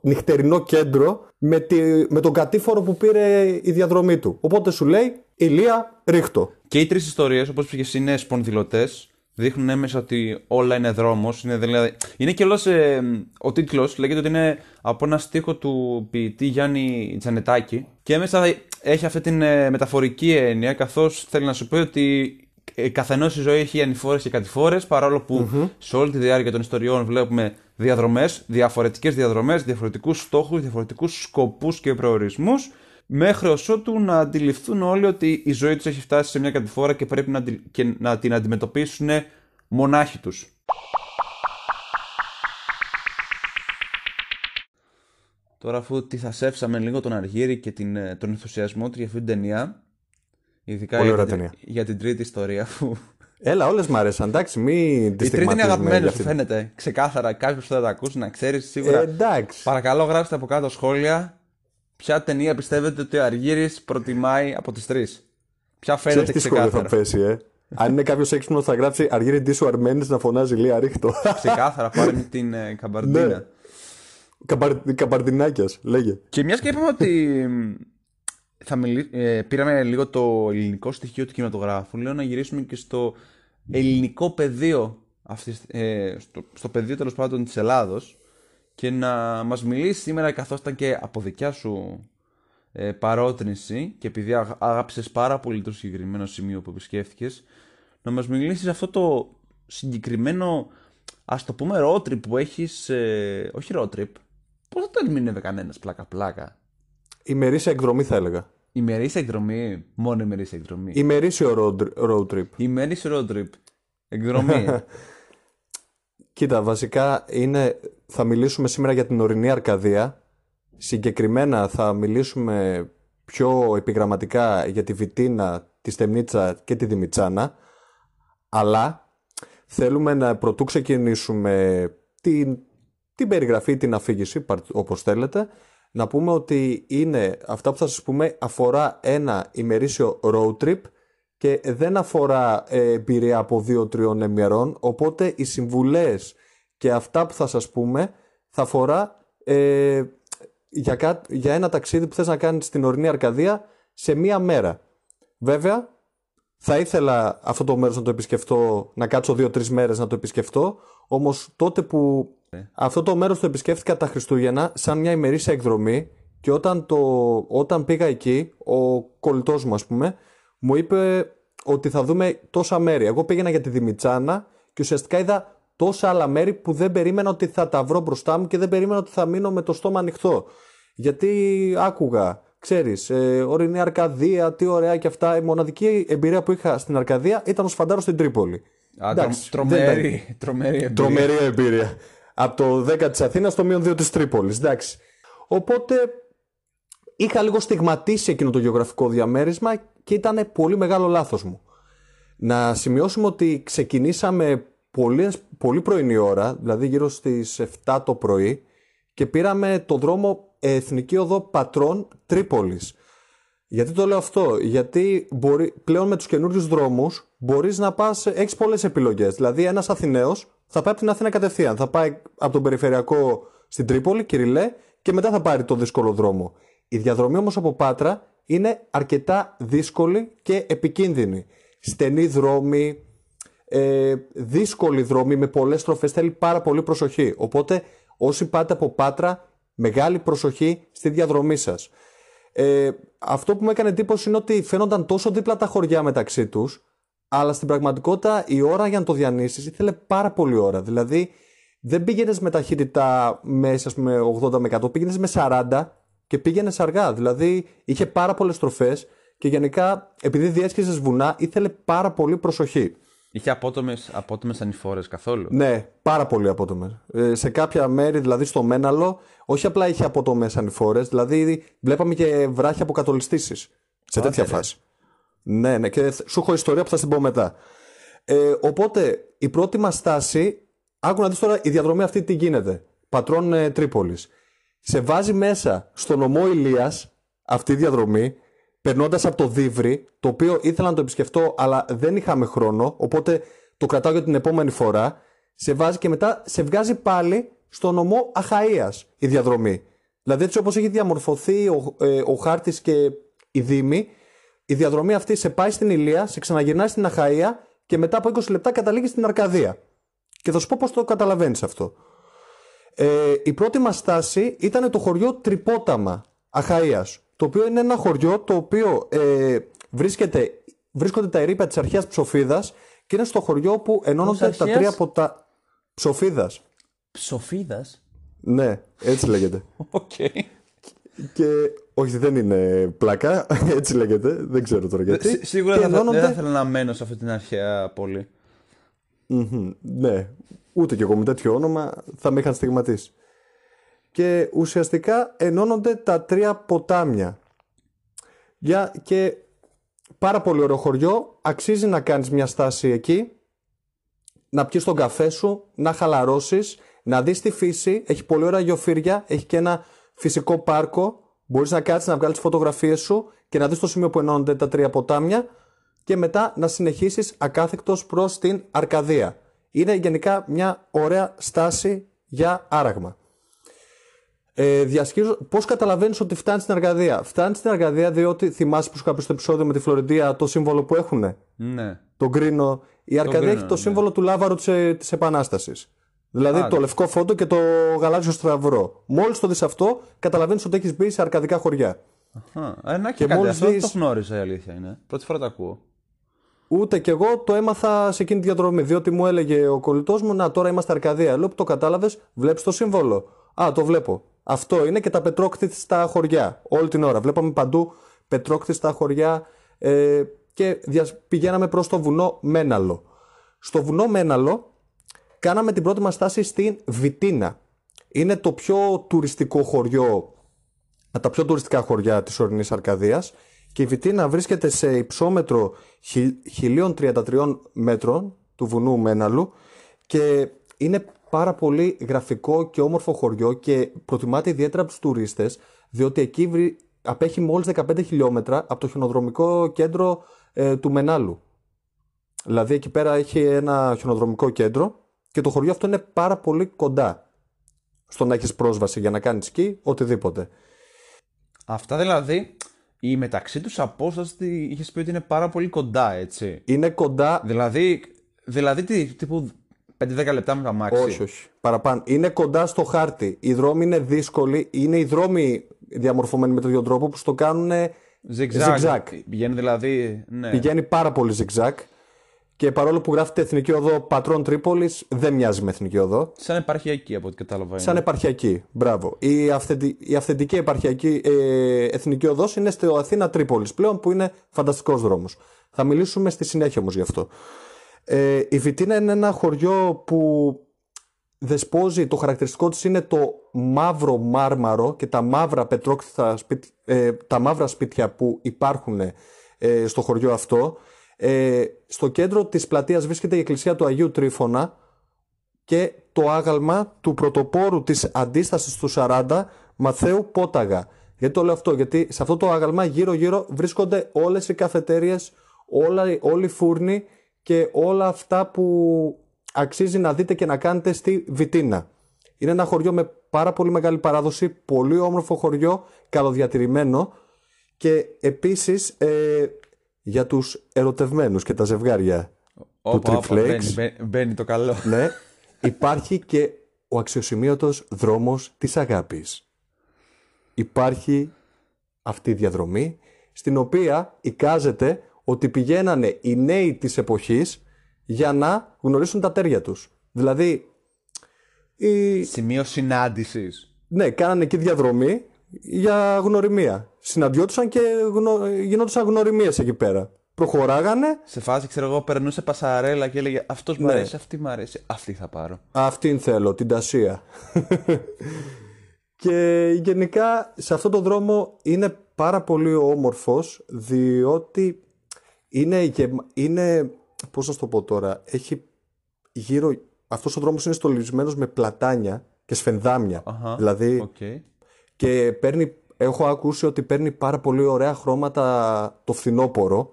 νυχτερινό κέντρο με, τη, με τον κατήφορο που πήρε η διαδρομή του. Οπότε σου λέει ηλία ρίχτω. Και οι τρεις ιστορίες, όπως είπε και εσύ, είναι σπονδυλωτές. Δείχνουν έμεσα ότι όλα είναι δρόμος. Είναι, δηλαδή... είναι και όλος, ε, ο τίτλος λέγεται ότι είναι από ένα στίχο του ποιητή Γιάννη Τζανετάκη. Και έμεσα έχει αυτή την ε, μεταφορική έννοια, καθώς θέλει να σου πει ότι ε, καθενός η ζωή έχει ανηφόρες και κατηφόρες, παρόλο που σε όλη τη διάρκεια των ιστοριών βλέπουμε διαδρομές, διαφορετικές διαδρομές, διαφορετικούς στόχους, διαφορετικούς σκοπούς και προορισμούς, μέχρι ότου να αντιληφθούν όλοι ότι η ζωή τους έχει φτάσει σε μια κατηφόρα και πρέπει να, αντι- και να την αντιμετωπίσουν μονάχοι τους. Τώρα αφού τη θα σέψαμε λίγο τον Αργύρι και την, ε, τον ενθουσιασμό του για αυτή την ταινία, ειδικά Πολύ για, ωραία την, ταινία. για την τρίτη ιστορία που Έλα όλες μ' αρέσαν εντάξει μη η τρίτη είναι αγαπημένη σου, αυτή. φαίνεται. Ξεκάθαρα, κάποιος που θα τα ακούσει να ξέρει σίγουρα. ε, εντάξει Παρακαλώ, γράψτε από κάτω σχόλια. Ποια ταινία πιστεύετε ότι ο Αργύρης προτιμάει από τις τρεις; Ποια φαίνεται Ξέρεις τι σχόλιο θα ξεκάθαρα. πέσει, ε. Αν είναι κάποιος έξυπνος, θα γράψει Αργύρι Ντίσου Αρμένης να φωνάζει Λία ρίχτω. ξεκάθαρα, πάρε με την ε, καμπαρντίνα. Ναι. Καμπαρ... Καμπαρδινάκια, λέγε. Και μιας και είπαμε ότι μ, θα μιλή... ε, πήραμε λίγο το ελληνικό στοιχείο του κινηματογράφου, λέω να γυρίσουμε και στο ελληνικό πεδίο, αυτής, ε, στο, στο πεδίο τέλος πάντων της Ελλάδος και να μας μιλήσει σήμερα καθώς ήταν και από δικιά σου ε, παρότρινση και επειδή αγ- αγάπησες πάρα πολύ το συγκεκριμένο σημείο που επισκέφτηκες να μας μιλήσεις αυτό το συγκεκριμένο ας το πούμε road trip που έχεις ε, όχι road trip πώς θα το ερμηνεύε κανένας πλάκα πλάκα; Ημερήσια εκδρομή θα έλεγα. ημερήσια εκδρομή μόνο ημερήσια εκδρομή Ημερήσιο road, road trip. ημερήσια road trip εκδρομή Κοίτα, βασικά είναι. Θα μιλήσουμε σήμερα για την ορεινή Αρκαδία. Συγκεκριμένα θα μιλήσουμε πιο επιγραμματικά για τη Βιτίνα, τη Στεμνίτσα και τη Δημητσάνα. Αλλά θέλουμε να πρωτού ξεκινήσουμε την την περιγραφή, την αφήγηση, παρ- όπως θέλετε, να πούμε ότι είναι αυτά που θα σας πούμε αφορά ένα ημερήσιο road trip και δεν αφορά ε, εμπειρία από 2-3 ημερών, οπότε οι συμβουλές και αυτά που θα σας πούμε θα αφορά ε, για, κά- για ένα ταξίδι που θες να κάνεις στην ορεινή Αρκαδία σε μία μέρα. Βέβαια, θα ήθελα αυτό το μέρος να το επισκεφτώ, να κάτσω δύο-τρεις μέρες να το επισκεφτώ, όμως τότε που αυτό το μέρος το επισκέφτηκα τα Χριστούγεννα σαν μια ημερήσια εκδρομή και όταν, το, όταν πήγα εκεί, ο κολλητός μου ας πούμε, μου είπε ότι θα δούμε τόσα μέρη. Εγώ πήγαινα για τη Δημητσάνα και ουσιαστικά είδα τόσα άλλα μέρη που δεν περίμενα ότι θα τα βρω μπροστά μου και δεν περίμενα ότι θα μείνω με το στόμα ανοιχτό. Γιατί άκουγα, ξέρεις, ε, ορεινή Αρκαδία, τι ωραία και αυτά. Η μοναδική εμπειρία που είχα στην Αρκαδία ήταν ο Σφαντάρος στην Τρίπολη. Α, Εντάξει, τρο- δεν ήταν- τρομερή, τρομερή εμπειρία. Τρομερή εμπειρία. Από το 10 της Αθήνας στο μείον 2 της Τρίπολης. Εντάξει. Οπότε είχα λίγο στιγματίσει εκείνο το γεωγραφικό διαμέρισμα και ήταν πολύ μεγάλο λάθος μου. Να σημειώσουμε ότι ξεκινήσαμε πολύ, πολύ πρωινή ώρα, δηλαδή γύρω στις 7 το πρωί και πήραμε το δρόμο Εθνική Οδό Πατρών Τρίπολης. Γιατί το λέω αυτό, Γιατί μπορεί, πλέον με τους καινούριους δρόμους μπορείς να πας, έχεις πολλές επιλογές. Δηλαδή ένας Αθηναίος θα πάει από την Αθήνα κατευθείαν. Θα πάει από τον περιφερειακό στην Τρίπολη, Κυριλέ, και μετά θα πάρει το δύσκολο δρόμο. Η διαδρομή όμως από Πάτρα είναι αρκετά δύσκολη και επικίνδυνη. Στενή δρόμη, ε, δύσκολη δρόμη με πολλές στροφές θέλει πάρα πολύ προσοχή. Οπότε όσοι πάτε από Πάτρα, μεγάλη προσοχή στη διαδρομή σας. Ε, αυτό που μου έκανε εντύπωση είναι ότι φαίνονταν τόσο δίπλα τα χωριά μεταξύ τους, αλλά στην πραγματικότητα η ώρα για να το διανύσεις ήθελε πάρα πολύ ώρα. Δηλαδή δεν πήγαινες με ταχύτητα μέσα με 80 με 100, πήγαινες με 40 και πήγαινες αργά. Δηλαδή είχε πάρα πολλές στροφές και γενικά επειδή διέσχιζες βουνά ήθελε πάρα πολύ προσοχή. Είχε απότομες, απότομες ανηφόρες καθόλου. Ναι, πάρα πολύ απότομες. Ε, σε κάποια μέρη, δηλαδή στο Μέναλο, όχι απλά είχε απότομες ανηφόρες, δηλαδή βλέπαμε και βράχια αποκατολιστήσει. Σε τέτοια ρε. φάση. Ναι, ναι, και σου έχω ιστορία που θα την πω μετά. Ε, οπότε, η πρώτη μας στάση, άκου να δεις τώρα η διαδρομή αυτή τι γίνεται. Πατρών ε, Τρίπολης. Σε βάζει μέσα στο νομό Ηλίας αυτή η διαδρομή, περνώντας από το Δίβρη, το οποίο ήθελα να το επισκεφτώ, αλλά δεν είχαμε χρόνο, οπότε το κρατάω για την επόμενη φορά. Σε βάζει και μετά σε βγάζει πάλι στο νομό Αχαΐας η διαδρομή. Δηλαδή έτσι όπως έχει διαμορφωθεί ο, ε, ο χάρτης και η Δήμη, η διαδρομή αυτή σε πάει στην Ηλία, σε ξαναγυρνάει στην Αχαΐα και μετά από 20 λεπτά καταλήγει στην Αρκαδία. Και θα σου πω πώς το καταλαβαίνεις αυτό. Ε, η πρώτη μας στάση ήταν το χωριό Τρυπόταμα Αχαΐας, το οποίο είναι ένα χωριό το οποίο ε, βρίσκεται, βρίσκονται τα ερήπια της αρχαίας Ψοφίδας και είναι στο χωριό που ενώνονται τα αρχαίας; τρία ποτά... Ψοφίδας. Ψοφίδας; Ναι, έτσι λέγεται. Οκ. Και όχι, δεν είναι πλάκα, έτσι λέγεται. Δεν ξέρω τώρα γιατί. Σι- Σίγουρα Και θα, θα- ενώνονται- δεν θα ήθελα να μένω σε αυτή την αρχαία πόλη. Μμμ, ναι, ούτε κι εγώ με τέτοιο όνομα θα με είχαν στιγματίσει. Και ουσιαστικά ενώνονται τα τρία ποτάμια. Για, και πάρα πολύ ωραίο χωριό, αξίζει να κάνεις μια στάση εκεί, να πιεις τον καφέ σου, να χαλαρώσεις, να δεις τη φύση, έχει πολύ ωραία γεωφύρια, έχει και ένα φυσικό πάρκο, μπορείς να κάτσεις να βγάλεις τις φωτογραφίες σου και να δεις το σημείο που ενώνονται τα τρία ποτάμια και μετά να συνεχίσεις ακάθεκτος προς την Αρκαδία. Είναι γενικά μια ωραία στάση για άραγμα. Ε, διασχίζω... Πώς καταλαβαίνεις ότι φτάνει στην Αρκαδία. Φτάνει στην Αρκαδία διότι θυμάσαι που σου είχα πει στο επεισόδιο με τη Φλωρεντία το σύμβολο που έχουνε; Ναι. Τον κρίνο. Η Αρκαδία κρίνο, έχει το ναι. σύμβολο του λάβαρου της, ε, της Επανάστασης. Δηλαδή Α, το ναι. λευκό φόντο και το γαλάζιο στραβρό. Μόλις το δεις αυτό, καταλαβαίνεις ότι έχεις μπει σε αρκαδικά χωριά. Α, ε, να και, Και κάτι. μόλις Αυτό δεν δεις- το γνώριζα η αλήθεια είναι. Πρώτη φορά το ακούω. Ούτε κι εγώ το έμαθα σε εκείνη τη διαδρομή. Διότι μου έλεγε ο κολλητός μου, Να τώρα είμαστε Αρκαδία. Λέω που το κατάλαβες, βλέπεις το σύμβολο. Α, το βλέπω. Αυτό είναι και τα πετρόκτητα χωριά. Όλη την ώρα. Βλέπαμε παντού πετρόκτητα χωριά ε, και δια- πηγαίναμε προς το βουνό Μέναλο. Στο βουνό Μέναλο κάναμε την πρώτη μας στάση στην Βιτίνα. Είναι το πιο τουριστικό χωριό από τα πιο τουριστικά χωριά της ορεινής Αρκαδίας και η Βιτίνα βρίσκεται σε υψόμετρο χι- 1033 μέτρων του βουνού Μέναλου και είναι πάρα πολύ γραφικό και όμορφο χωριό και προτιμάται ιδιαίτερα από τους τουρίστες, διότι εκεί βρει, απέχει μόλις 15 χιλιόμετρα από το χιονοδρομικό κέντρο ε, του Μενάλου. Δηλαδή εκεί πέρα έχει ένα χιονοδρομικό κέντρο και το χωριό αυτό είναι πάρα πολύ κοντά στο να έχεις πρόσβαση για να κάνεις σκι, οτιδήποτε. Αυτά δηλαδή, η μεταξύ τους απόσταση είχες πει ότι είναι πάρα πολύ κοντά, έτσι. Είναι κοντά. Δηλαδή, δηλαδή τι, τύπου 5-10 λεπτά με τα μάξι. Όχι, όχι. Παραπάνω. Είναι κοντά στο χάρτη. Οι δρόμοι είναι δύσκολοι. Είναι οι δρόμοι διαμορφωμένοι με τον ίδιο τρόπο που στο κάνουν Zigzag. zigzag. Πηγαίνει δηλαδή. Ναι. Πηγαίνει πάρα πολύ zigzag. Και παρόλο που γράφεται Εθνική Οδό Πατρών Τρίπολης, δεν μοιάζει με Εθνική Οδό. Σαν επαρχιακή από ό,τι κατάλαβα. Σαν είναι. επαρχιακή. Μπράβο. Η, αυθεντι... η αυθεντική επαρχιακή ε, Εθνική Οδός είναι στο Αθήνα Τρίπολης πλέον, που είναι φανταστικός δρόμος. Θα μιλήσουμε στη συνέχεια όμως γι' αυτό. Ε, η Βιτίνα είναι ένα χωριό που δεσπόζει, το χαρακτηριστικό της είναι το μαύρο μάρμαρο και τα μαύρα πετρόκτηθα σπίτια, ε, τα μαύρα σπίτια που υπάρχουν ε, στο χωριό αυτό. Ε, στο κέντρο της πλατείας βρίσκεται η εκκλησία του Αγίου Τρίφωνα και το άγαλμα του πρωτοπόρου της αντίστασης του 40 Μαθαίου Πόταγα. Γιατί το λέω αυτό, γιατί σε αυτό το άγαλμα γύρω γύρω βρίσκονται όλες οι καφετέριες, όλα, όλοι οι φούρνοι και όλα αυτά που αξίζει να δείτε και να κάνετε στη Βιτίνα. Είναι ένα χωριό με πάρα πολύ μεγάλη παράδοση, πολύ όμορφο χωριό, καλοδιατηρημένο και επίσης ε, για τους ερωτευμένους και τα ζευγάρια του Όπα, όπα, Triflex μπαίνει, μπαίνει- μπαίνει το καλό. ναι, υπάρχει και ο αξιοσημείωτος δρόμος της αγάπης. Υπάρχει αυτή η διαδρομή στην οποία εικάζεται ότι πηγαίνανε οι νέοι της εποχής για να γνωρίσουν τα τέρια τους. Δηλαδή, οι... Σημείο συνάντησης. ναι, κάνανε εκεί διαδρομή για γνωριμία. Συναντιόντουσαν και γνω... γινόντουσαν γνωριμίες εκεί πέρα. Προχωράγανε, Σε φάση, ξέρω εγώ, περνούσε πασαρέλα και έλεγε Αυτός μου Ναι. αρέσει, αυτή μου αρέσει, αυτή θα πάρω. Αυτήν θέλω, την Τασία. και γενικά σε αυτό το δρόμο είναι πάρα πολύ όμορφος διότι είναι, γεμα- είναι πώς να σου το πω τώρα, έχει γύρω, αυτός ο δρόμος είναι στολισμένος με πλατάνια και σφενδάμια. Αχα, Δηλαδή Οκ. και παίρνει, έχω ακούσει ότι παίρνει πάρα πολύ ωραία χρώματα το φθινόπωρο.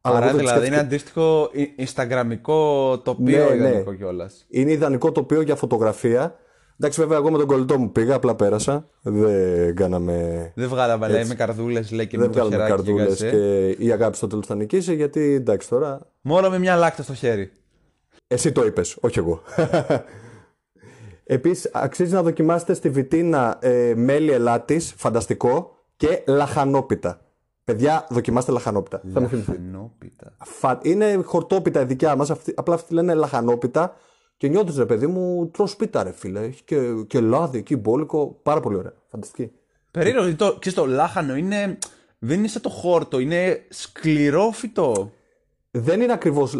Άρα εγώ δεν δηλαδή είναι σκέφτηκα- αντίστοιχο ι- instagramικό τοπίο Ναι, ναι. ιδανικό κιόλας. Είναι ιδανικό τοπίο για φωτογραφία. Εντάξει, βέβαια, εγώ με τον κολλητό μου πήγα, απλά πέρασα. Δεν κάναμε. Δεν βγάλαμε, λέει, με καρδούλες, λέει και δεν με το βγάλαμε χεράκι καρδούλες κοίταξε. και η αγάπη στο τέλος θα νικήσει, γιατί εντάξει τώρα. Μόνο με μια λάκτα στο χέρι. Εσύ το είπες, όχι εγώ. Επίσης, αξίζει να δοκιμάσετε στη βιτίνα ε, μέλι ελάτη, φανταστικό, και λαχανόπιτα. Παιδιά, δοκιμάστε λαχανόπιτα. Θα με θυμηθείτε. Λαχανόπιτα. Φα- Είναι χορτόπιτα η δικιά μας, απλά αυτοί λένε λαχανόπιτα. Και νιώθεις ρε παιδί μου, τρως πίτα ρε φίλε. Έχει και, και λάδι εκεί, μπόλικο. Πάρα πολύ ωραία. Φανταστική. Περίεργο, γιατί το, ξέρεις, το λάχανο είναι. Δεν είναι σαν το χόρτο, είναι σκληρό φυτό. Δεν είναι ακριβώς.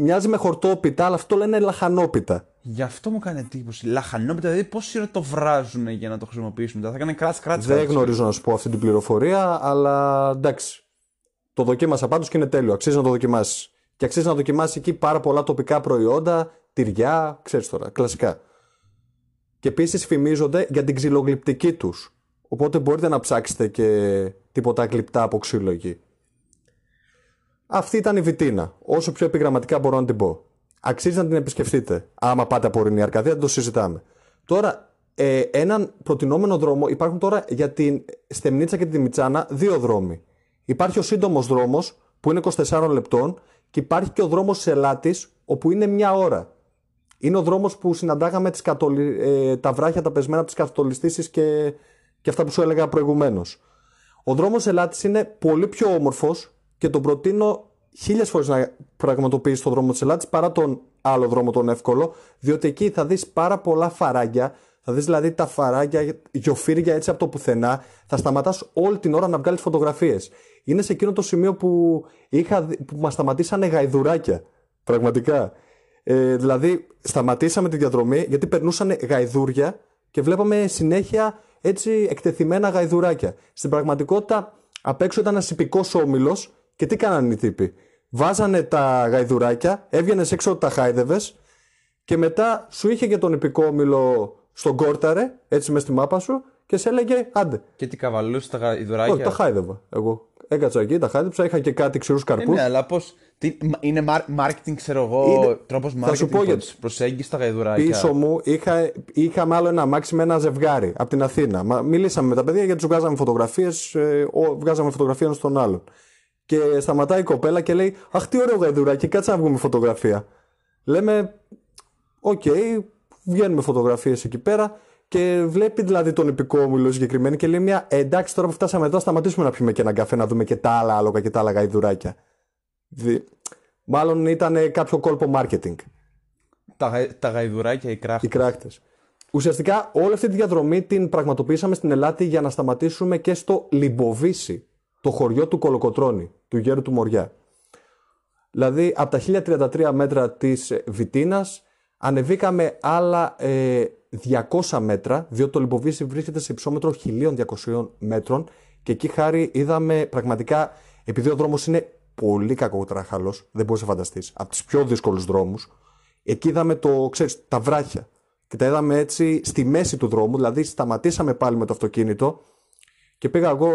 Μοιάζει με χορτόπιτα, αλλά αυτό λένε λαχανόπιτα. Γι' αυτό μου κάνει εντύπωση. Λαχανόπιτα, δηλαδή πόση ώρα το βράζουν για να το χρησιμοποιήσουν. μετά. Θα κάνει κράτς κράτς Δεν κράτς. γνωρίζω να σου πω αυτή την πληροφορία, αλλά εντάξει. Το δοκίμασα πάντως και είναι τέλειο. Αξίζει να το δοκιμάσεις. Και αξίζει να δοκιμάσεις εκεί πάρα πολλά τοπικά προϊόντα, τυριά, ξέρεις τώρα, κλασικά. Και επίσης φημίζονται για την ξυλογλυπτική τους. Οπότε μπορείτε να ψάξετε και τίποτα γλυπτά από ξύλο εκεί. Αυτή ήταν η Βιτίνα. Όσο πιο επιγραμματικά μπορώ να την πω. Αξίζει να την επισκεφτείτε. Άμα πάτε από ορεινή Αρκαδία, δεν το συζητάμε. Τώρα, ε, έναν προτινόμενο δρόμο υπάρχουν τώρα για την Στεμνίτσα και τη Μιτσάνα δύο δρόμοι. Υπάρχει ο σύντομος δρόμος που είναι 24 λεπτών και υπάρχει και ο δρόμος τη Ελάτη όπου είναι μια ώρα. Είναι ο δρόμος που συναντάγαμε τις κατολι... ε, τα βράχια τα πεσμένα από τις καθολιστήσεις και... και αυτά που σου έλεγα προηγουμένως. Ο δρόμος Ελάτη είναι πολύ πιο όμορφος και τον προτείνω χίλιες φορές να πραγματοποιήσει τον δρόμο της Ελάτη παρά τον άλλο δρόμο, τον εύκολο, διότι εκεί θα δεις πάρα πολλά φαράγγια. Θα δεις δηλαδή τα φαράγγια, γιοφύρια έτσι από το πουθενά. Θα σταματάς όλη την ώρα να βγάλεις φωτογραφίες. Είναι σε εκείνο το σημείο που, είχα, δει- που μας σταματήσανε γαϊδουράκια. Πραγματικά. Ε, δηλαδή, σταματήσαμε τη διαδρομή γιατί περνούσαν γαϊδούρια και βλέπαμε συνέχεια έτσι εκτεθειμένα γαϊδουράκια. Στην πραγματικότητα, απ' έξω ήταν ένας υπηκός όμιλος και τι κάνανε οι τύποι. Βάζανε τα γαϊδουράκια, έβγαινε έξω, τα χάιδευες, Και μετά σου είχε και τον υπηκόμιλο στον κόρταρε, έτσι μες στη μάπα σου, και σε έλεγε άντε. Και τι καβαλούσε τα γαϊδουράκια; Όχι, τα χάιδευα εγώ. Έκατσα εκεί, τα χάιδεψα, είχα και κάτι ξηρούς Ε, καρπού. ναι, αλλά πώ. Είναι marketing, ξέρω εγώ, Είναι- τρόπος Θα σου πω marketing γιατί. προσέγγιση στα γαϊδουράκια. Πίσω μου είχα, είχαμε άλλο ένα αμάξι με ένα ζευγάρι από την Αθήνα. Μα, μιλήσαμε με τα παιδιά γιατί τους βγάζαμε φωτογραφίες, βγάζαμε φωτογραφία ένας στον άλλον. Και σταματάει η κοπέλα και λέει: Αχ, τι ωραίο γαϊδουράκι, κάτσε να βγούμε φωτογραφία. Λέμε: Οκ, βγαίνουμε φωτογραφίες εκεί πέρα. Και βλέπει δηλαδή τον υποκόμηλο συγκεκριμένη και λέει μια «Ε, εντάξει τώρα που φτάσαμε εδώ σταματήσουμε να πιούμε και έναν καφέ να δούμε και τα άλλα άλογα και τα άλλα γαϊδουράκια. Δι... Μάλλον ήταν κάποιο κόλπο marketing Τα, γαϊ- τα γαϊδουράκια, οι κράχτε. οι κράκτες. Ουσιαστικά όλη αυτή τη διαδρομή την πραγματοποιήσαμε στην Ελλάδα για να σταματήσουμε και στο Λιμποβίσι, το χωριό του Κολοκοτρώνη, του γέρου του Μοριά. Δηλαδή από τα 1033 μέτρα της ε, Βιτίνας ανεβήκαμε άλλα ε, 200 μέτρα, διότι το Λιμποβίσι βρίσκεται σε υψόμετρο 1200 μέτρων και εκεί χάρη είδαμε πραγματικά, επειδή ο δρόμος είναι πολύ κακοτράχαλος, δεν μπορείς να φανταστείς, από τις πιο δύσκολους δρόμους, εκεί είδαμε το, ξέρεις, τα βράχια και τα είδαμε έτσι στη μέση του δρόμου, δηλαδή σταματήσαμε πάλι με το αυτοκίνητο και πήγα εγώ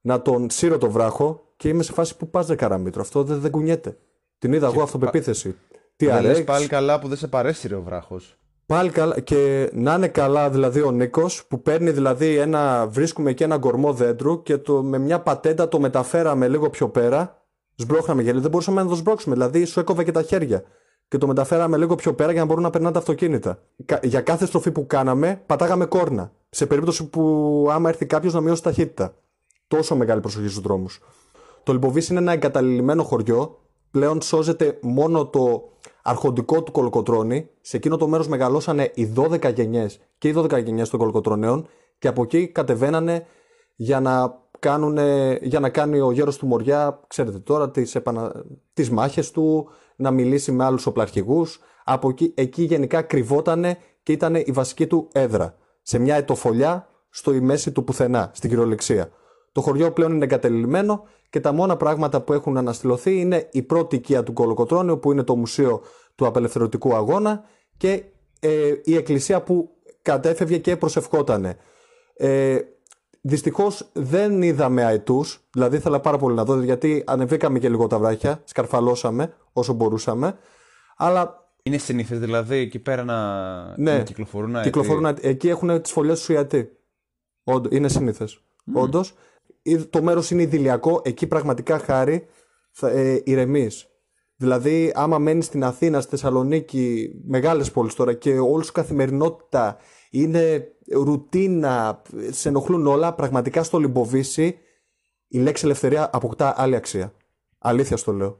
να τον σύρω το βράχο και είμαι σε φάση που πας ρε καραμίτρο, αυτό δεν, δεν κουνιέται. Την είδα εγώ αυτοπεποίθηση. Τι Δεν λες αρέξει. πάλι καλά που δεν σε παρέσυρε ο βράχος. Πάλι καλά. Και να είναι καλά δηλαδή ο Νίκος που παίρνει δηλαδή ένα. Βρίσκουμε και ένα γκορμό δέντρου και το, με μια πατέντα το μεταφέραμε λίγο πιο πέρα. Σμπρώχναμε γιατί δεν μπορούσαμε να το σμπρώξουμε. Δηλαδή σου έκοβε και τα χέρια. Και το μεταφέραμε λίγο πιο πέρα για να μπορούν να περνάνε τα αυτοκίνητα. Κα- Για κάθε στροφή που κάναμε, πατάγαμε κόρνα. Σε περίπτωση που άμα έρθει κάποιος να μειώσει ταχύτητα. Τόσο μεγάλη προσοχή στους δρόμους. Το Λιμποβίς είναι ένα εγκαταλειμμένο χωριό. Πλέον σώζεται μόνο το αρχοντικό του Κολοκοτρώνη. Σε εκείνο το μέρος μεγαλώσανε οι 12 γενιές και οι 12 γενιές των Κολοκοτρωνέων και από εκεί κατεβαίνανε για να, κάνουνε, για να κάνει ο γέρος του Μοριά, ξέρετε τώρα, τις, επανα... τις μάχες του, να μιλήσει με άλλους οπλαρχηγούς. Από εκεί, εκεί γενικά κρυβότανε και ήταν η βασική του έδρα. Σε μια ετοφολιά στο η μέση του πουθενά, στην κυριολεξία. Το χωριό πλέον είναι εγκατελειμμένο και τα μόνα πράγματα που έχουν αναστηλωθεί είναι η πρώτη οικία του Κολοκοτρώνιου που είναι το Μουσείο του Απελευθερωτικού Αγώνα και ε, η εκκλησία που κατέφευγε και προσευχότανε. Ε, Δυστυχώς δεν είδαμε αετούς, δηλαδή ήθελα πάρα πολύ να δω γιατί ανεβήκαμε και λίγο τα βράχια, σκαρφαλώσαμε όσο μπορούσαμε. Αλλά Είναι συνήθε δηλαδή εκεί πέρα να, Ναι. να κυκλοφορούν αετοί. Κυκλοφορούν, αετ- εκεί έχουν τις φωλιές τους ιατροί. Όντως, είναι συνήθε. Όντως. Το μέρος είναι ιδηλιακό, εκεί πραγματικά χάρη θα, ε, ηρεμείς. Δηλαδή, άμα μένεις στην Αθήνα, στη Θεσσαλονίκη, μεγάλες πόλεις τώρα και όλη σου καθημερινότητα είναι ρουτίνα, σε ενοχλούν όλα, πραγματικά στο Λιμποβίσι η λέξη ελευθερία αποκτά άλλη αξία. Αλήθεια στο λέω.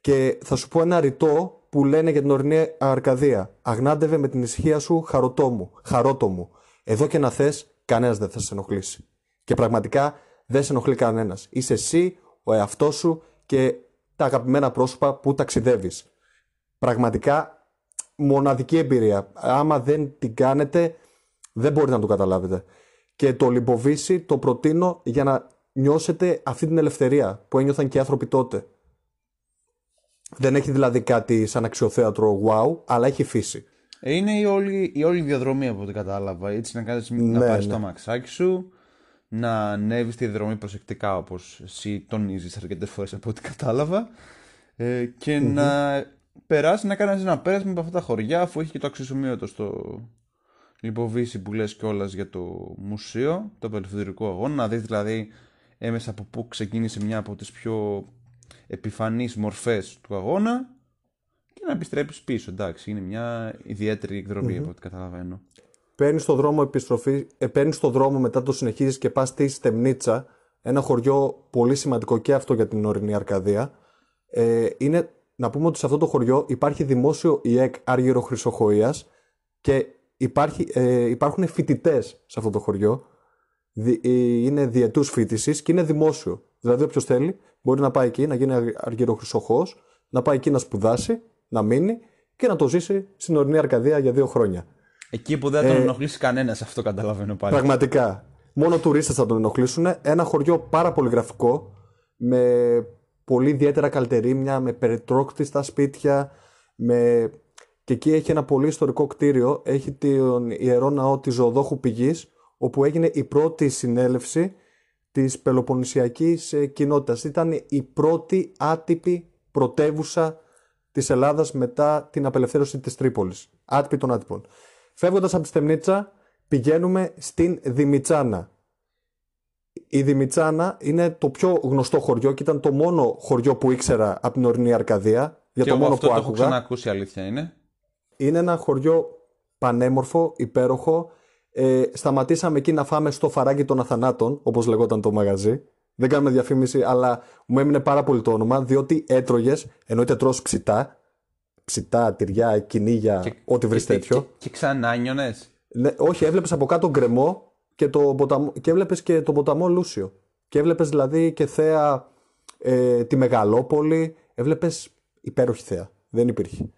Και θα σου πω ένα ρητό που λένε για την ορεινή Αρκαδία. Αγνάντευε με την ησυχία σου χαροτό μου, χαρότο μου. Εδώ και να θες, κανένας δεν θα σε ενοχλήσει. Και πραγματικά δεν σε ενοχλεί κανένας. Είσαι εσύ, ο εαυτός σου και τα αγαπημένα πρόσωπα που ταξιδεύεις. Πραγματικά μοναδική εμπειρία. Άμα δεν την κάνετε, δεν μπορείτε να το καταλάβετε. Και το λιμποβίσι το προτείνω για να νιώσετε αυτή την ελευθερία που ένιωθαν και οι άνθρωποι τότε. Δεν έχει δηλαδή κάτι σαν αξιοθέατρο wow, αλλά έχει φύση. Ε, Είναι η όλη, η όλη διαδρομή από ό,τι κατάλαβα. Έτσι να, κάνεις, να Ναι, πάει ναι. στο αμαξάκι σου, να ανέβεις τη διαδρομή προσεκτικά όπως εσύ τονίζεις αρκετές φορές από ό,τι κατάλαβα. Ε, και να περάσει να κάνει ένα πέρασμα από αυτά τα χωριά, αφού έχει και το αξιοσημείωτο στο Λιποβίση που λες κιόλας για το μουσείο, το Απελευθερικό Αγώνα. Να δεις δηλαδή έμεσα από πού ξεκίνησε μια από τις πιο επιφανείς μορφές του αγώνα και να επιστρέψεις πίσω. Εντάξει, είναι μια ιδιαίτερη εκδρομή από ό,τι καταλαβαίνω. Παίρνεις το δρόμο επιστροφή, ε, παίρνεις το δρόμο μετά το συνεχίζεις και πας στη Στεμνίτσα, ένα χωριό πολύ σημαντικό και αυτό για την ορεινή Αρκαδία. Ε, είναι να πούμε ότι σε αυτό το χωριό υπάρχει δημόσιο ΙΕΚ Άργυρο Χρυσοχοΐας και υπάρχει, ε, υπάρχουν φοιτητές σε αυτό το χωριό. Δι- ε, είναι διετούς φοιτηση και είναι δημόσιο. Δηλαδή, όποιος θέλει μπορεί να πάει εκεί να γίνει αρ- αργυροχρυσοχό, να πάει εκεί να σπουδάσει, να μείνει και να το ζήσει στην ορεινή Αρκαδία για δύο χρόνια. Εκεί που δεν θα τον ενοχλήσει κανένας αυτό καταλαβαίνω πάλι. Πραγματικά. Μόνο τουρίστες θα τον ενοχλήσουν. Ένα χωριό πάρα πολύ γραφικό, με πολύ ιδιαίτερα καλτερίμια, με περιτρόκτιστα σπίτια, με και εκεί έχει ένα πολύ ιστορικό κτίριο. Έχει τον ιερό ναό της Ζωοδόχου Πηγής όπου έγινε η πρώτη συνέλευση της Πελοποννησιακής ε, κοινότητας. Ήταν η πρώτη άτυπη πρωτεύουσα της Ελλάδας μετά την απελευθέρωση της Τρίπολης. Άτυπη των άτυπων. Φεύγοντας από τη Στεμνίτσα πηγαίνουμε στην Δημητσάνα. Η Δημητσάνα είναι το πιο γνωστό χωριό και ήταν το μόνο χωριό που ήξερα από την ορεινή Αρκαδία. Για και το εγώ μόνο αυτό που το έχω άκουγα. ξανακούσει, αλήθεια είναι. Είναι ένα χωριό πανέμορφο, υπέροχο. Ε, σταματήσαμε εκεί να φάμε στο φαράγγι των Αθανάτων, όπως λεγόταν το μαγαζί. Δεν κάνουμε διαφήμιση, αλλά μου έμεινε πάρα πολύ το όνομα, διότι έτρωγες, εννοείται τρως ψητά, ψητά, τυριά, κυνήγια, ό,τι βρεις και, τέτοιο. Και, και ξανά νιώνες; Ναι, όχι, έβλεπες από κάτω γκρεμό και, το ποταμό, και έβλεπες και τον ποταμό Λούσιο. Και έβλεπες δηλαδή και θέα ε, τη Μεγαλόπολη. Έβλεπες υπέροχη θέα. Δεν υπήρχε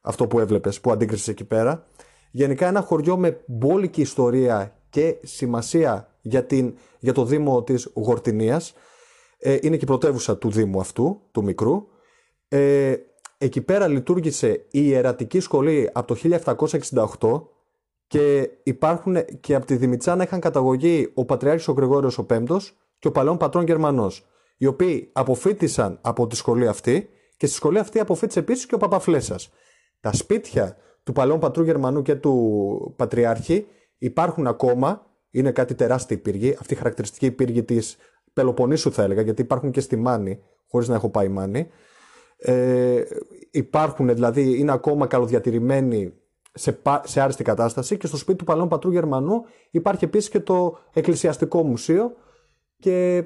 αυτό που έβλεπες, που αντίκρισες εκεί πέρα. Γενικά ένα χωριό με μπόλικη ιστορία και σημασία για, την, για το Δήμο της Γορτινίας. Ε, είναι και η πρωτεύουσα του Δήμου αυτού, του μικρού. Ε, εκεί πέρα λειτουργήσε η Ιερατική Σχολή από το 1768 και υπάρχουν και από τη Δημητσάνα είχαν καταγωγή ο Πατριάρχης ο Γρηγόριος ο Πέμπτος και ο Παλαιόν Πατρών Γερμανός οι οποίοι αποφύτησαν από τη σχολή αυτή και στη σχολή αυτή αποφύτησε επίσης και ο Παπαφλέσας. Τα σπίτια του Παλαιόν Πατρού Γερμανού και του Πατριάρχη υπάρχουν ακόμα, είναι κάτι τεράστια πύργη, αυτή η χαρακτηριστική πύργη της Πελοποννήσου θα έλεγα, γιατί υπάρχουν και στη Μάνη, χωρίς να έχω πάει Μάνη. Ε, υπάρχουν δηλαδή, είναι ακόμα καλοδιατηρημένοι σε, πα- σε άριστη κατάσταση και στο σπίτι του Παλαιόν Πατρού Γερμανού υπάρχει επίσης και το Εκκλησιαστικό Μουσείο και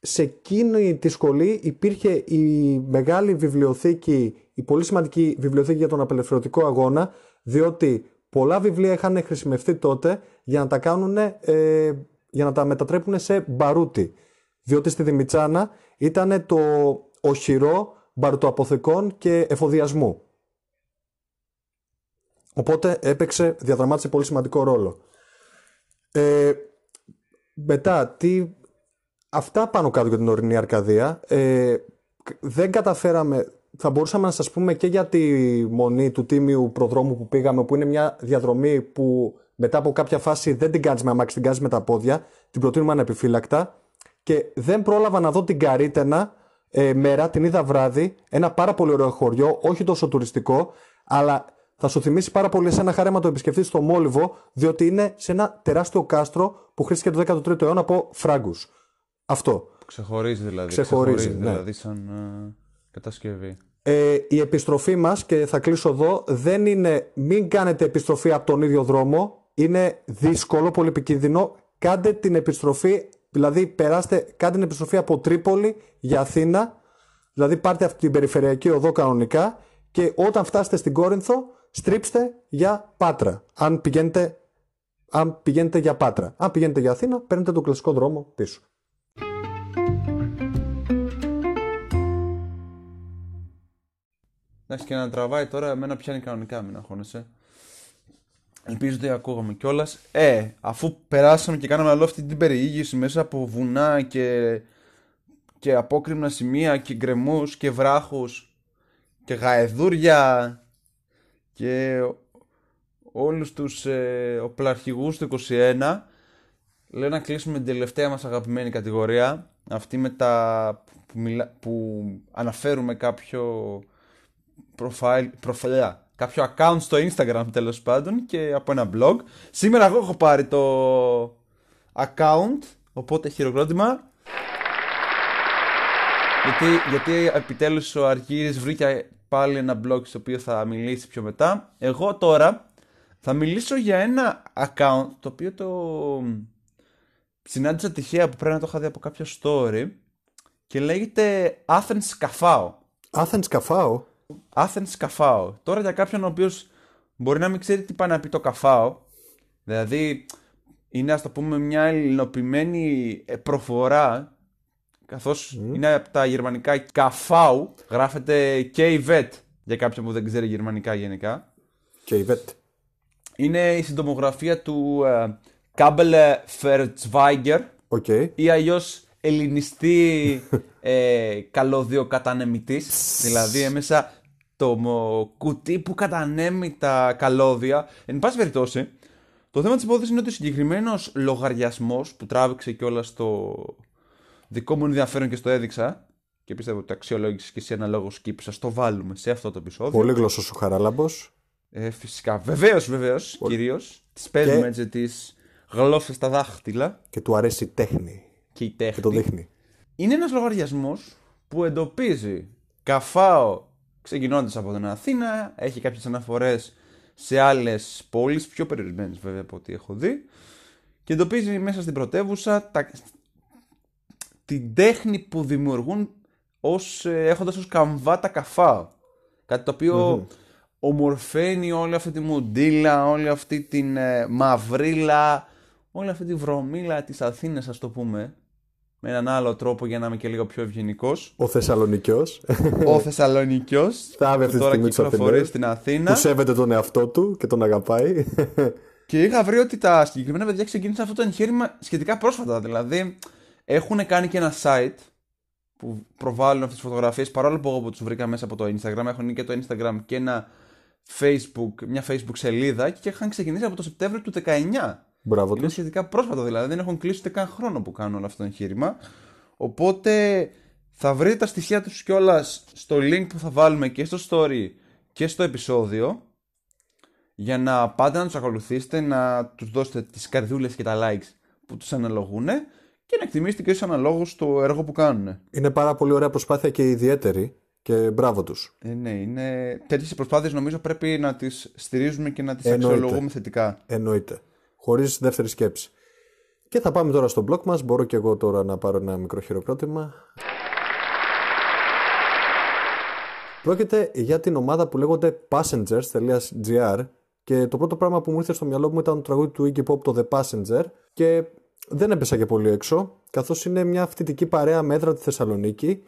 σε εκείνη τη σχολή υπήρχε η μεγάλη βιβλιοθήκη, η πολύ σημαντική βιβλιοθήκη για τον απελευθερωτικό αγώνα, διότι πολλά βιβλία είχαν χρησιμευτεί τότε για να τα κάνουν, ε, για να τα μετατρέπουν σε μπαρούτι. Διότι στη Δημητσάνα ήταν το οχυρό μπαρουτοαποθηκών και εφοδιασμού. Οπότε έπαιξε, διαδραμάτισε πολύ σημαντικό ρόλο. Ε, μετά, τι, αυτά πάνω κάτω για την ορεινή Αρκαδία. Ε, δεν καταφέραμε, θα μπορούσαμε να σας πούμε και για τη μονή του τίμιου προδρόμου που πήγαμε, που είναι μια διαδρομή που μετά από κάποια φάση δεν την κάνεις με αμάξι, την κάνεις με τα πόδια, την προτείνουμε ανεπιφύλακτα και δεν πρόλαβα να δω την Καρίτενα ε, μέρα, την είδα βράδυ, ένα πάρα πολύ ωραίο χωριό, όχι τόσο τουριστικό, αλλά θα σου θυμίσει πάρα πολύ σε ένα χάρεμα το επισκεφτεί στο Μόλιβο, διότι είναι σε ένα τεράστιο κάστρο που χρήστηκε το 13ο αιώνα από Φράγκους. Αυτό. Ξεχωρίζει δηλαδή. Ξεχωρίζει, ναι. δηλαδή σαν ε, κατασκευή. Ε, η επιστροφή μας, και θα κλείσω εδώ, δεν είναι μην κάνετε επιστροφή από τον ίδιο δρόμο. Είναι δύσκολο, πολύ επικίνδυνο. Κάντε την επιστροφή, δηλαδή περάστε, κάντε την επιστροφή από Τρίπολη για Αθήνα. Δηλαδή πάρτε αυτή την περιφερειακή οδό κανονικά και όταν φτάσετε στην Κόρινθο, στρίψτε για Πάτρα. Αν πηγαίνετε, αν πηγαίνετε για Πάτρα. Αν πηγαίνετε για Αθήνα, παίρνετε τον κλασικό δρόμο πίσω. Εντάξει, και να τραβάει τώρα, εμένα πιάνει κανονικά, μην αγχώνεσαι. Ελπίζω ότι ακούγαμε κιόλας. Ε, αφού περάσαμε και κάναμε όλη αυτή την περιήγηση μέσα από βουνά και, και απόκρημνα σημεία και γκρεμούς και βράχους και γαεδούρια και όλους τους ε, οπλαρχηγούς του 21 λέω να κλείσουμε την τελευταία μας αγαπημένη κατηγορία αυτή με τα που, μιλά, που αναφέρουμε κάποιο profile, προφιλιά, κάποιο account στο Instagram τέλος πάντων και από ένα blog. Σήμερα εγώ έχω πάρει το account, οπότε χειροκρότημα. Γιατί, γιατί επιτέλους ο Αργύρης βρήκε πάλι ένα blog στο οποίο θα μιλήσει πιο μετά. Εγώ τώρα θα μιλήσω για ένα account το οποίο το συνάντησα τυχαία που πρέπει να το είχα δει από κάποιο story και λέγεται Athens Cafao. Athens καφάω. Athens καφάο. Τώρα για κάποιον ο οποίος μπορεί να μην ξέρει τι πάει να πει το ΚΑΦΑΟ, δηλαδή είναι ας το πούμε μια ελληνοποιημένη ε, προφορά, καθώς είναι από τα γερμανικά KV, γράφεται KV για κάποιον που δεν ξέρει γερμανικά γενικά. Και η Βέτ. Είναι η συντομογραφία του ε, Kabel Verzweiger OK. ή αλλιώς ελληνιστή ε, καλώδιο κατανεμητής. δηλαδή έμμεσα το μο- κουτί που κατανέμει τα καλώδια. Εν πάση περιπτώσει, το θέμα της υπόθεσης είναι ότι ο συγκεκριμένος λογαριασμός που τράβηξε και όλα στο δικό μου ενδιαφέρον και στο έδειξα και πιστεύω ότι το αξιολόγησες και εσύ αναλόγως και είπες, ας το βάλουμε σε αυτό το επεισόδιο. Πολύ γλώσσος ο Χαράλαμπος. Ε, φυσικά, βεβαίως, βεβαίως, κυρίως. Τις παίζουμε έτσι τις γλώσσες στα δάχτυλα Και του αρέσει η τέχνη. και η Και τέχνη. το δείχνει. Είναι ένας λογαριασμός που εντοπίζει καφάο ξεκινώντας από την Αθήνα, έχει κάποιες αναφορές σε άλλες πόλεις, πιο περιορισμένες βέβαια από ό,τι έχω δει, και εντοπίζει μέσα στην πρωτεύουσα τα... την τέχνη που δημιουργούν ως, ε, έχοντας ως καμβά τα καφάο. Κάτι το οποιο ομορφαίνει όλη αυτή τη μουντίλα, όλη αυτή την ε, μαυρίλα, όλη αυτή τη βρωμίλα της Αθήνας ας το πούμε, με έναν άλλο τρόπο για να είμαι και λίγο πιο ευγενικός. Ο Θεσσαλονικιός Ο Θεσσαλονικιός. Θάβει αυτή τη τώρα στιγμή τους κυκλοφορεί Αθηναίους, στην που Αθήνα. σέβεται τον εαυτό του και τον αγαπάει. Και είχα βρει ότι τα συγκεκριμένα παιδιά ξεκίνησαν αυτό το εγχείρημα σχετικά πρόσφατα. Δηλαδή, έχουν κάνει και ένα site που προβάλλουν αυτές τις φωτογραφίες. Παρόλο που εγώ που τους βρήκα μέσα από το Instagram, έχουν και το Instagram και ένα Facebook, μια Facebook σελίδα και είχαν ξεκινήσει από το Σεπτέμβριο του 19. Μπράβο Είναι τους. σχετικά πρόσφατα δηλαδή, δεν έχουν κλείσει ούτε καν χρόνο που κάνουν όλο αυτό το εγχείρημα. Οπότε θα βρείτε τα στοιχεία τους κιόλας στο link που θα βάλουμε και στο story και στο επεισόδιο για να πάτε να τους ακολουθήσετε, να τους δώσετε τις καρδούλες και τα likes που τους αναλογούν και να εκτιμήσετε και στους αναλόγους το έργο που κάνουν. Είναι πάρα πολύ ωραία προσπάθεια και ιδιαίτερη και μπράβο τους. Ε, ναι, είναι... τέτοιες προσπάθειες νομίζω πρέπει να τις στηρίζουμε και να τις Εννοείται. αξιολογούμε θετικά. Εννοείται. Χωρίς δεύτερη σκέψη. Και θα πάμε τώρα στο blog μας. Μπορώ και εγώ τώρα να πάρω ένα μικρό χειροκρότημα. Πρόκειται για την ομάδα που λέγονται passengers.gr και το πρώτο πράγμα που μου ήρθε στο μυαλό μου ήταν το τραγούδι του Iggy Pop το The Passenger και δεν έπεσα και πολύ έξω καθώς είναι μια φοιτητική παρέα με έδρα τη Θεσσαλονίκη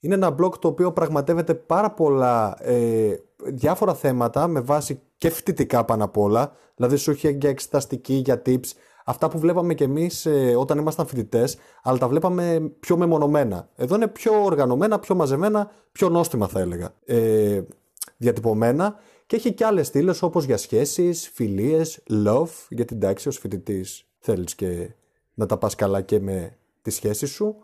είναι ένα blog το οποίο πραγματεύεται πάρα πολλά ε, διάφορα θέματα με βάση και φοιτητικά πάνω απ' όλα. Δηλαδή σου έχει για εξεταστική, για tips. Αυτά που βλέπαμε κι εμείς ε, όταν ήμασταν φοιτητές, αλλά τα βλέπαμε πιο μεμονωμένα. Εδώ είναι πιο οργανωμένα, πιο μαζεμένα, πιο νόστιμα θα έλεγα. Ε, διατυπωμένα. Και έχει και άλλες στήλες όπως για σχέσεις, φιλίες, love, γιατί εντάξει ως φοιτητής θέλεις και να τα πας καλά και με τη σχέση σου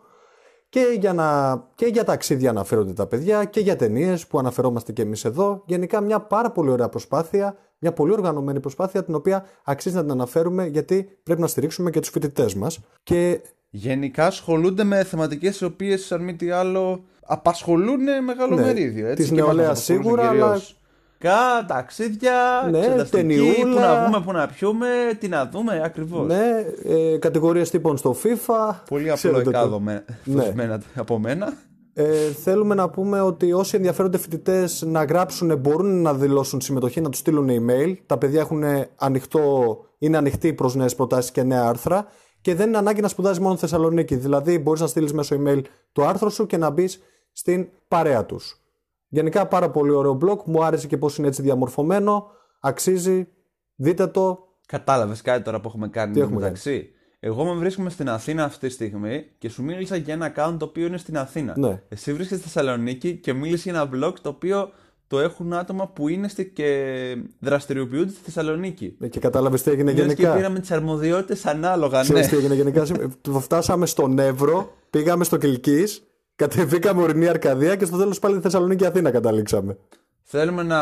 και για, να, και για ταξίδια αναφέρονται τα παιδιά και για ταινίες που αναφερόμαστε και εμείς εδώ. Γενικά μια πάρα πολύ ωραία προσπάθεια, μια πολύ οργανωμένη προσπάθεια την οποία αξίζει να την αναφέρουμε γιατί πρέπει να στηρίξουμε και τους φοιτητές μας. Και Γενικά ασχολούνται με θεματικές οι οποίες αν μη τι άλλο απασχολούν μεγάλο Ναι, μερίδιο. Έτσι, της και μας νεολαίας απασχολούν σίγουρα, κυρίως. αλλά- Κα, ταξίδια, Ναι, εξεταστική, ταινιούλα. που να βγούμε, που να πιούμε, τι να δούμε ακριβώς. ναι, ε, κατηγορίες τύπων στο FIFA. Πολύ Ξέρετε απλοϊκά το. δομέ- Ναι. δοσμένα από μένα. Ε, θέλουμε να πούμε ότι όσοι ενδιαφέρονται φοιτητές να γράψουν μπορούν να δηλώσουν συμμετοχή, να τους στείλουν email. Τα παιδιά έχουν ανοιχτό, είναι ανοιχτοί προς νέες προτάσεις και νέα άρθρα. Και δεν είναι ανάγκη να σπουδάζει μόνο στη Θεσσαλονίκη. Δηλαδή, μπορείς να στείλεις μέσω email το άρθρο σου και να μπεις στην παρέα τους. Γενικά, πάρα πολύ ωραίο blog. Μου άρεσε και πώς είναι έτσι διαμορφωμένο. Αξίζει. Δείτε το. Κατάλαβες κάτι τώρα που έχουμε κάνει Τι έχουμε μεταξύ; Εγώ με βρίσκομαι στην Αθήνα αυτή τη στιγμή και σου μίλησα για ένα account το οποίο είναι στην Αθήνα. Ναι. Εσύ βρίσκεσαι στη Θεσσαλονίκη και μίλησες για ένα blog το οποίο το έχουν άτομα που είναι στη και δραστηριοποιούνται στη Θεσσαλονίκη. Ε, Και κατάλαβες τι έγινε Λες και γενικά; πήραμε τις αρμοδιότητες ανάλογα, ναι. Ξέρεις τι έγινε γενικά; Του Φτάσαμε στον Εύρο, πήγαμε στο Κιλκή, κατεβήκαμε ορεινή Αρκαδία και στο τέλος πάλι Θεσσαλονίκη Αθήνα καταλήξαμε. Θέλουμε να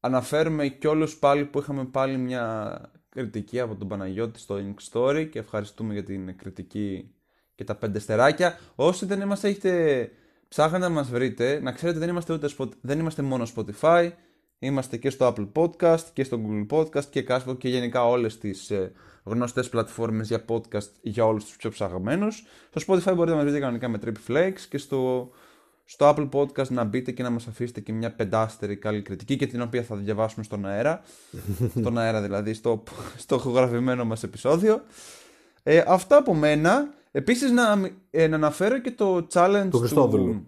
αναφέρουμε και όλους πάλι που είχαμε πάλι μια κριτική από τον Παναγιώτη στο Ink Story και ευχαριστούμε για την κριτική και τα πέντε στεράκια. Όσοι δεν είμαστε, έχετε ψάχνετε να μας βρείτε, να ξέρετε δεν είμαστε, ούτε Spot- δεν είμαστε μόνο Spotify, είμαστε και στο Apple Podcast και στο Google Podcast και Castbox και γενικά όλες τις ε, γνωστές πλατφόρμες για podcast για όλους τους πιο ψαγμένους. Στο Spotify μπορείτε να μας βρείτε κανονικά με Trip Flakes και στο στο Apple Podcast να μπείτε και να μας αφήσετε και μια πεντάστερη καλή κριτική και την οποία θα διαβάσουμε στον αέρα. στον αέρα δηλαδή, στο, στο ηχογραφημένο μας επεισόδιο. Ε, αυτά από μένα. Επίσης να, μι- ε, να αναφέρω και το challenge Του Χριστόδουλου. του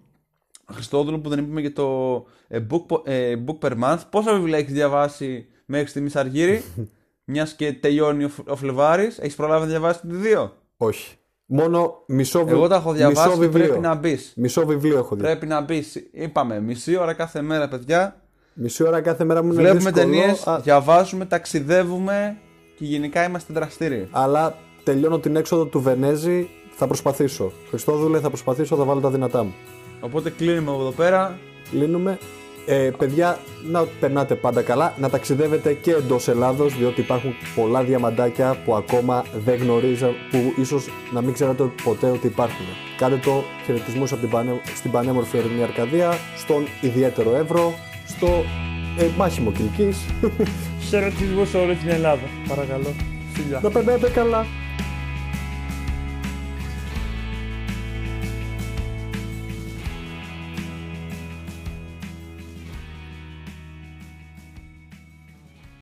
Χριστόδουλου που δεν είπαμε για το ε, book, po- ε, book per month. Πόσα βιβλία έχεις διαβάσει μέχρι στιγμής Αργύρη, μιας και τελειώνει ο, Φ- ο Φλεβάρης. Έχεις προλάβει να διαβάσεις δύο; Όχι. Μόνο μισό, βι- Εγώ τα έχω διαβάσει μισό και βιβλίο. πρέπει να μπεις. Μισό βιβλίο έχω δει. Πρέπει να μπεις. Είπαμε, μισή ώρα κάθε μέρα, παιδιά. Μισή ώρα κάθε μέρα μου είναι Βλέπουμε δύσκολο, ταινίες, α- διαβάζουμε, ταξιδεύουμε και γενικά είμαστε δραστήριοι. αλλά τελειώνω την έξοδο του Βενέζη. Θα προσπαθήσω. Χριστόδουλε, θα προσπαθήσω, θα βάλω τα δυνατά μου. Οπότε κλείνουμε από εδώ πέρα. Κλείνουμε. Ε, παιδιά, να περνάτε πάντα καλά, να ταξιδεύετε και εντός Ελλάδος διότι υπάρχουν πολλά διαμαντάκια που ακόμα δεν γνωρίζα, που ίσως να μην ξέρατε ποτέ ότι υπάρχουν. Κάντε το χαιρετισμούς από την πανε, στην πανέμορφη ορεινή Αρκαδία, στον ιδιαίτερο Εύρο, στο ε, μάχημο Κιλκής. Χαιρετισμός σε όλη την Ελλάδα. Παρακαλώ. Φιλιά. να περνάτε καλά.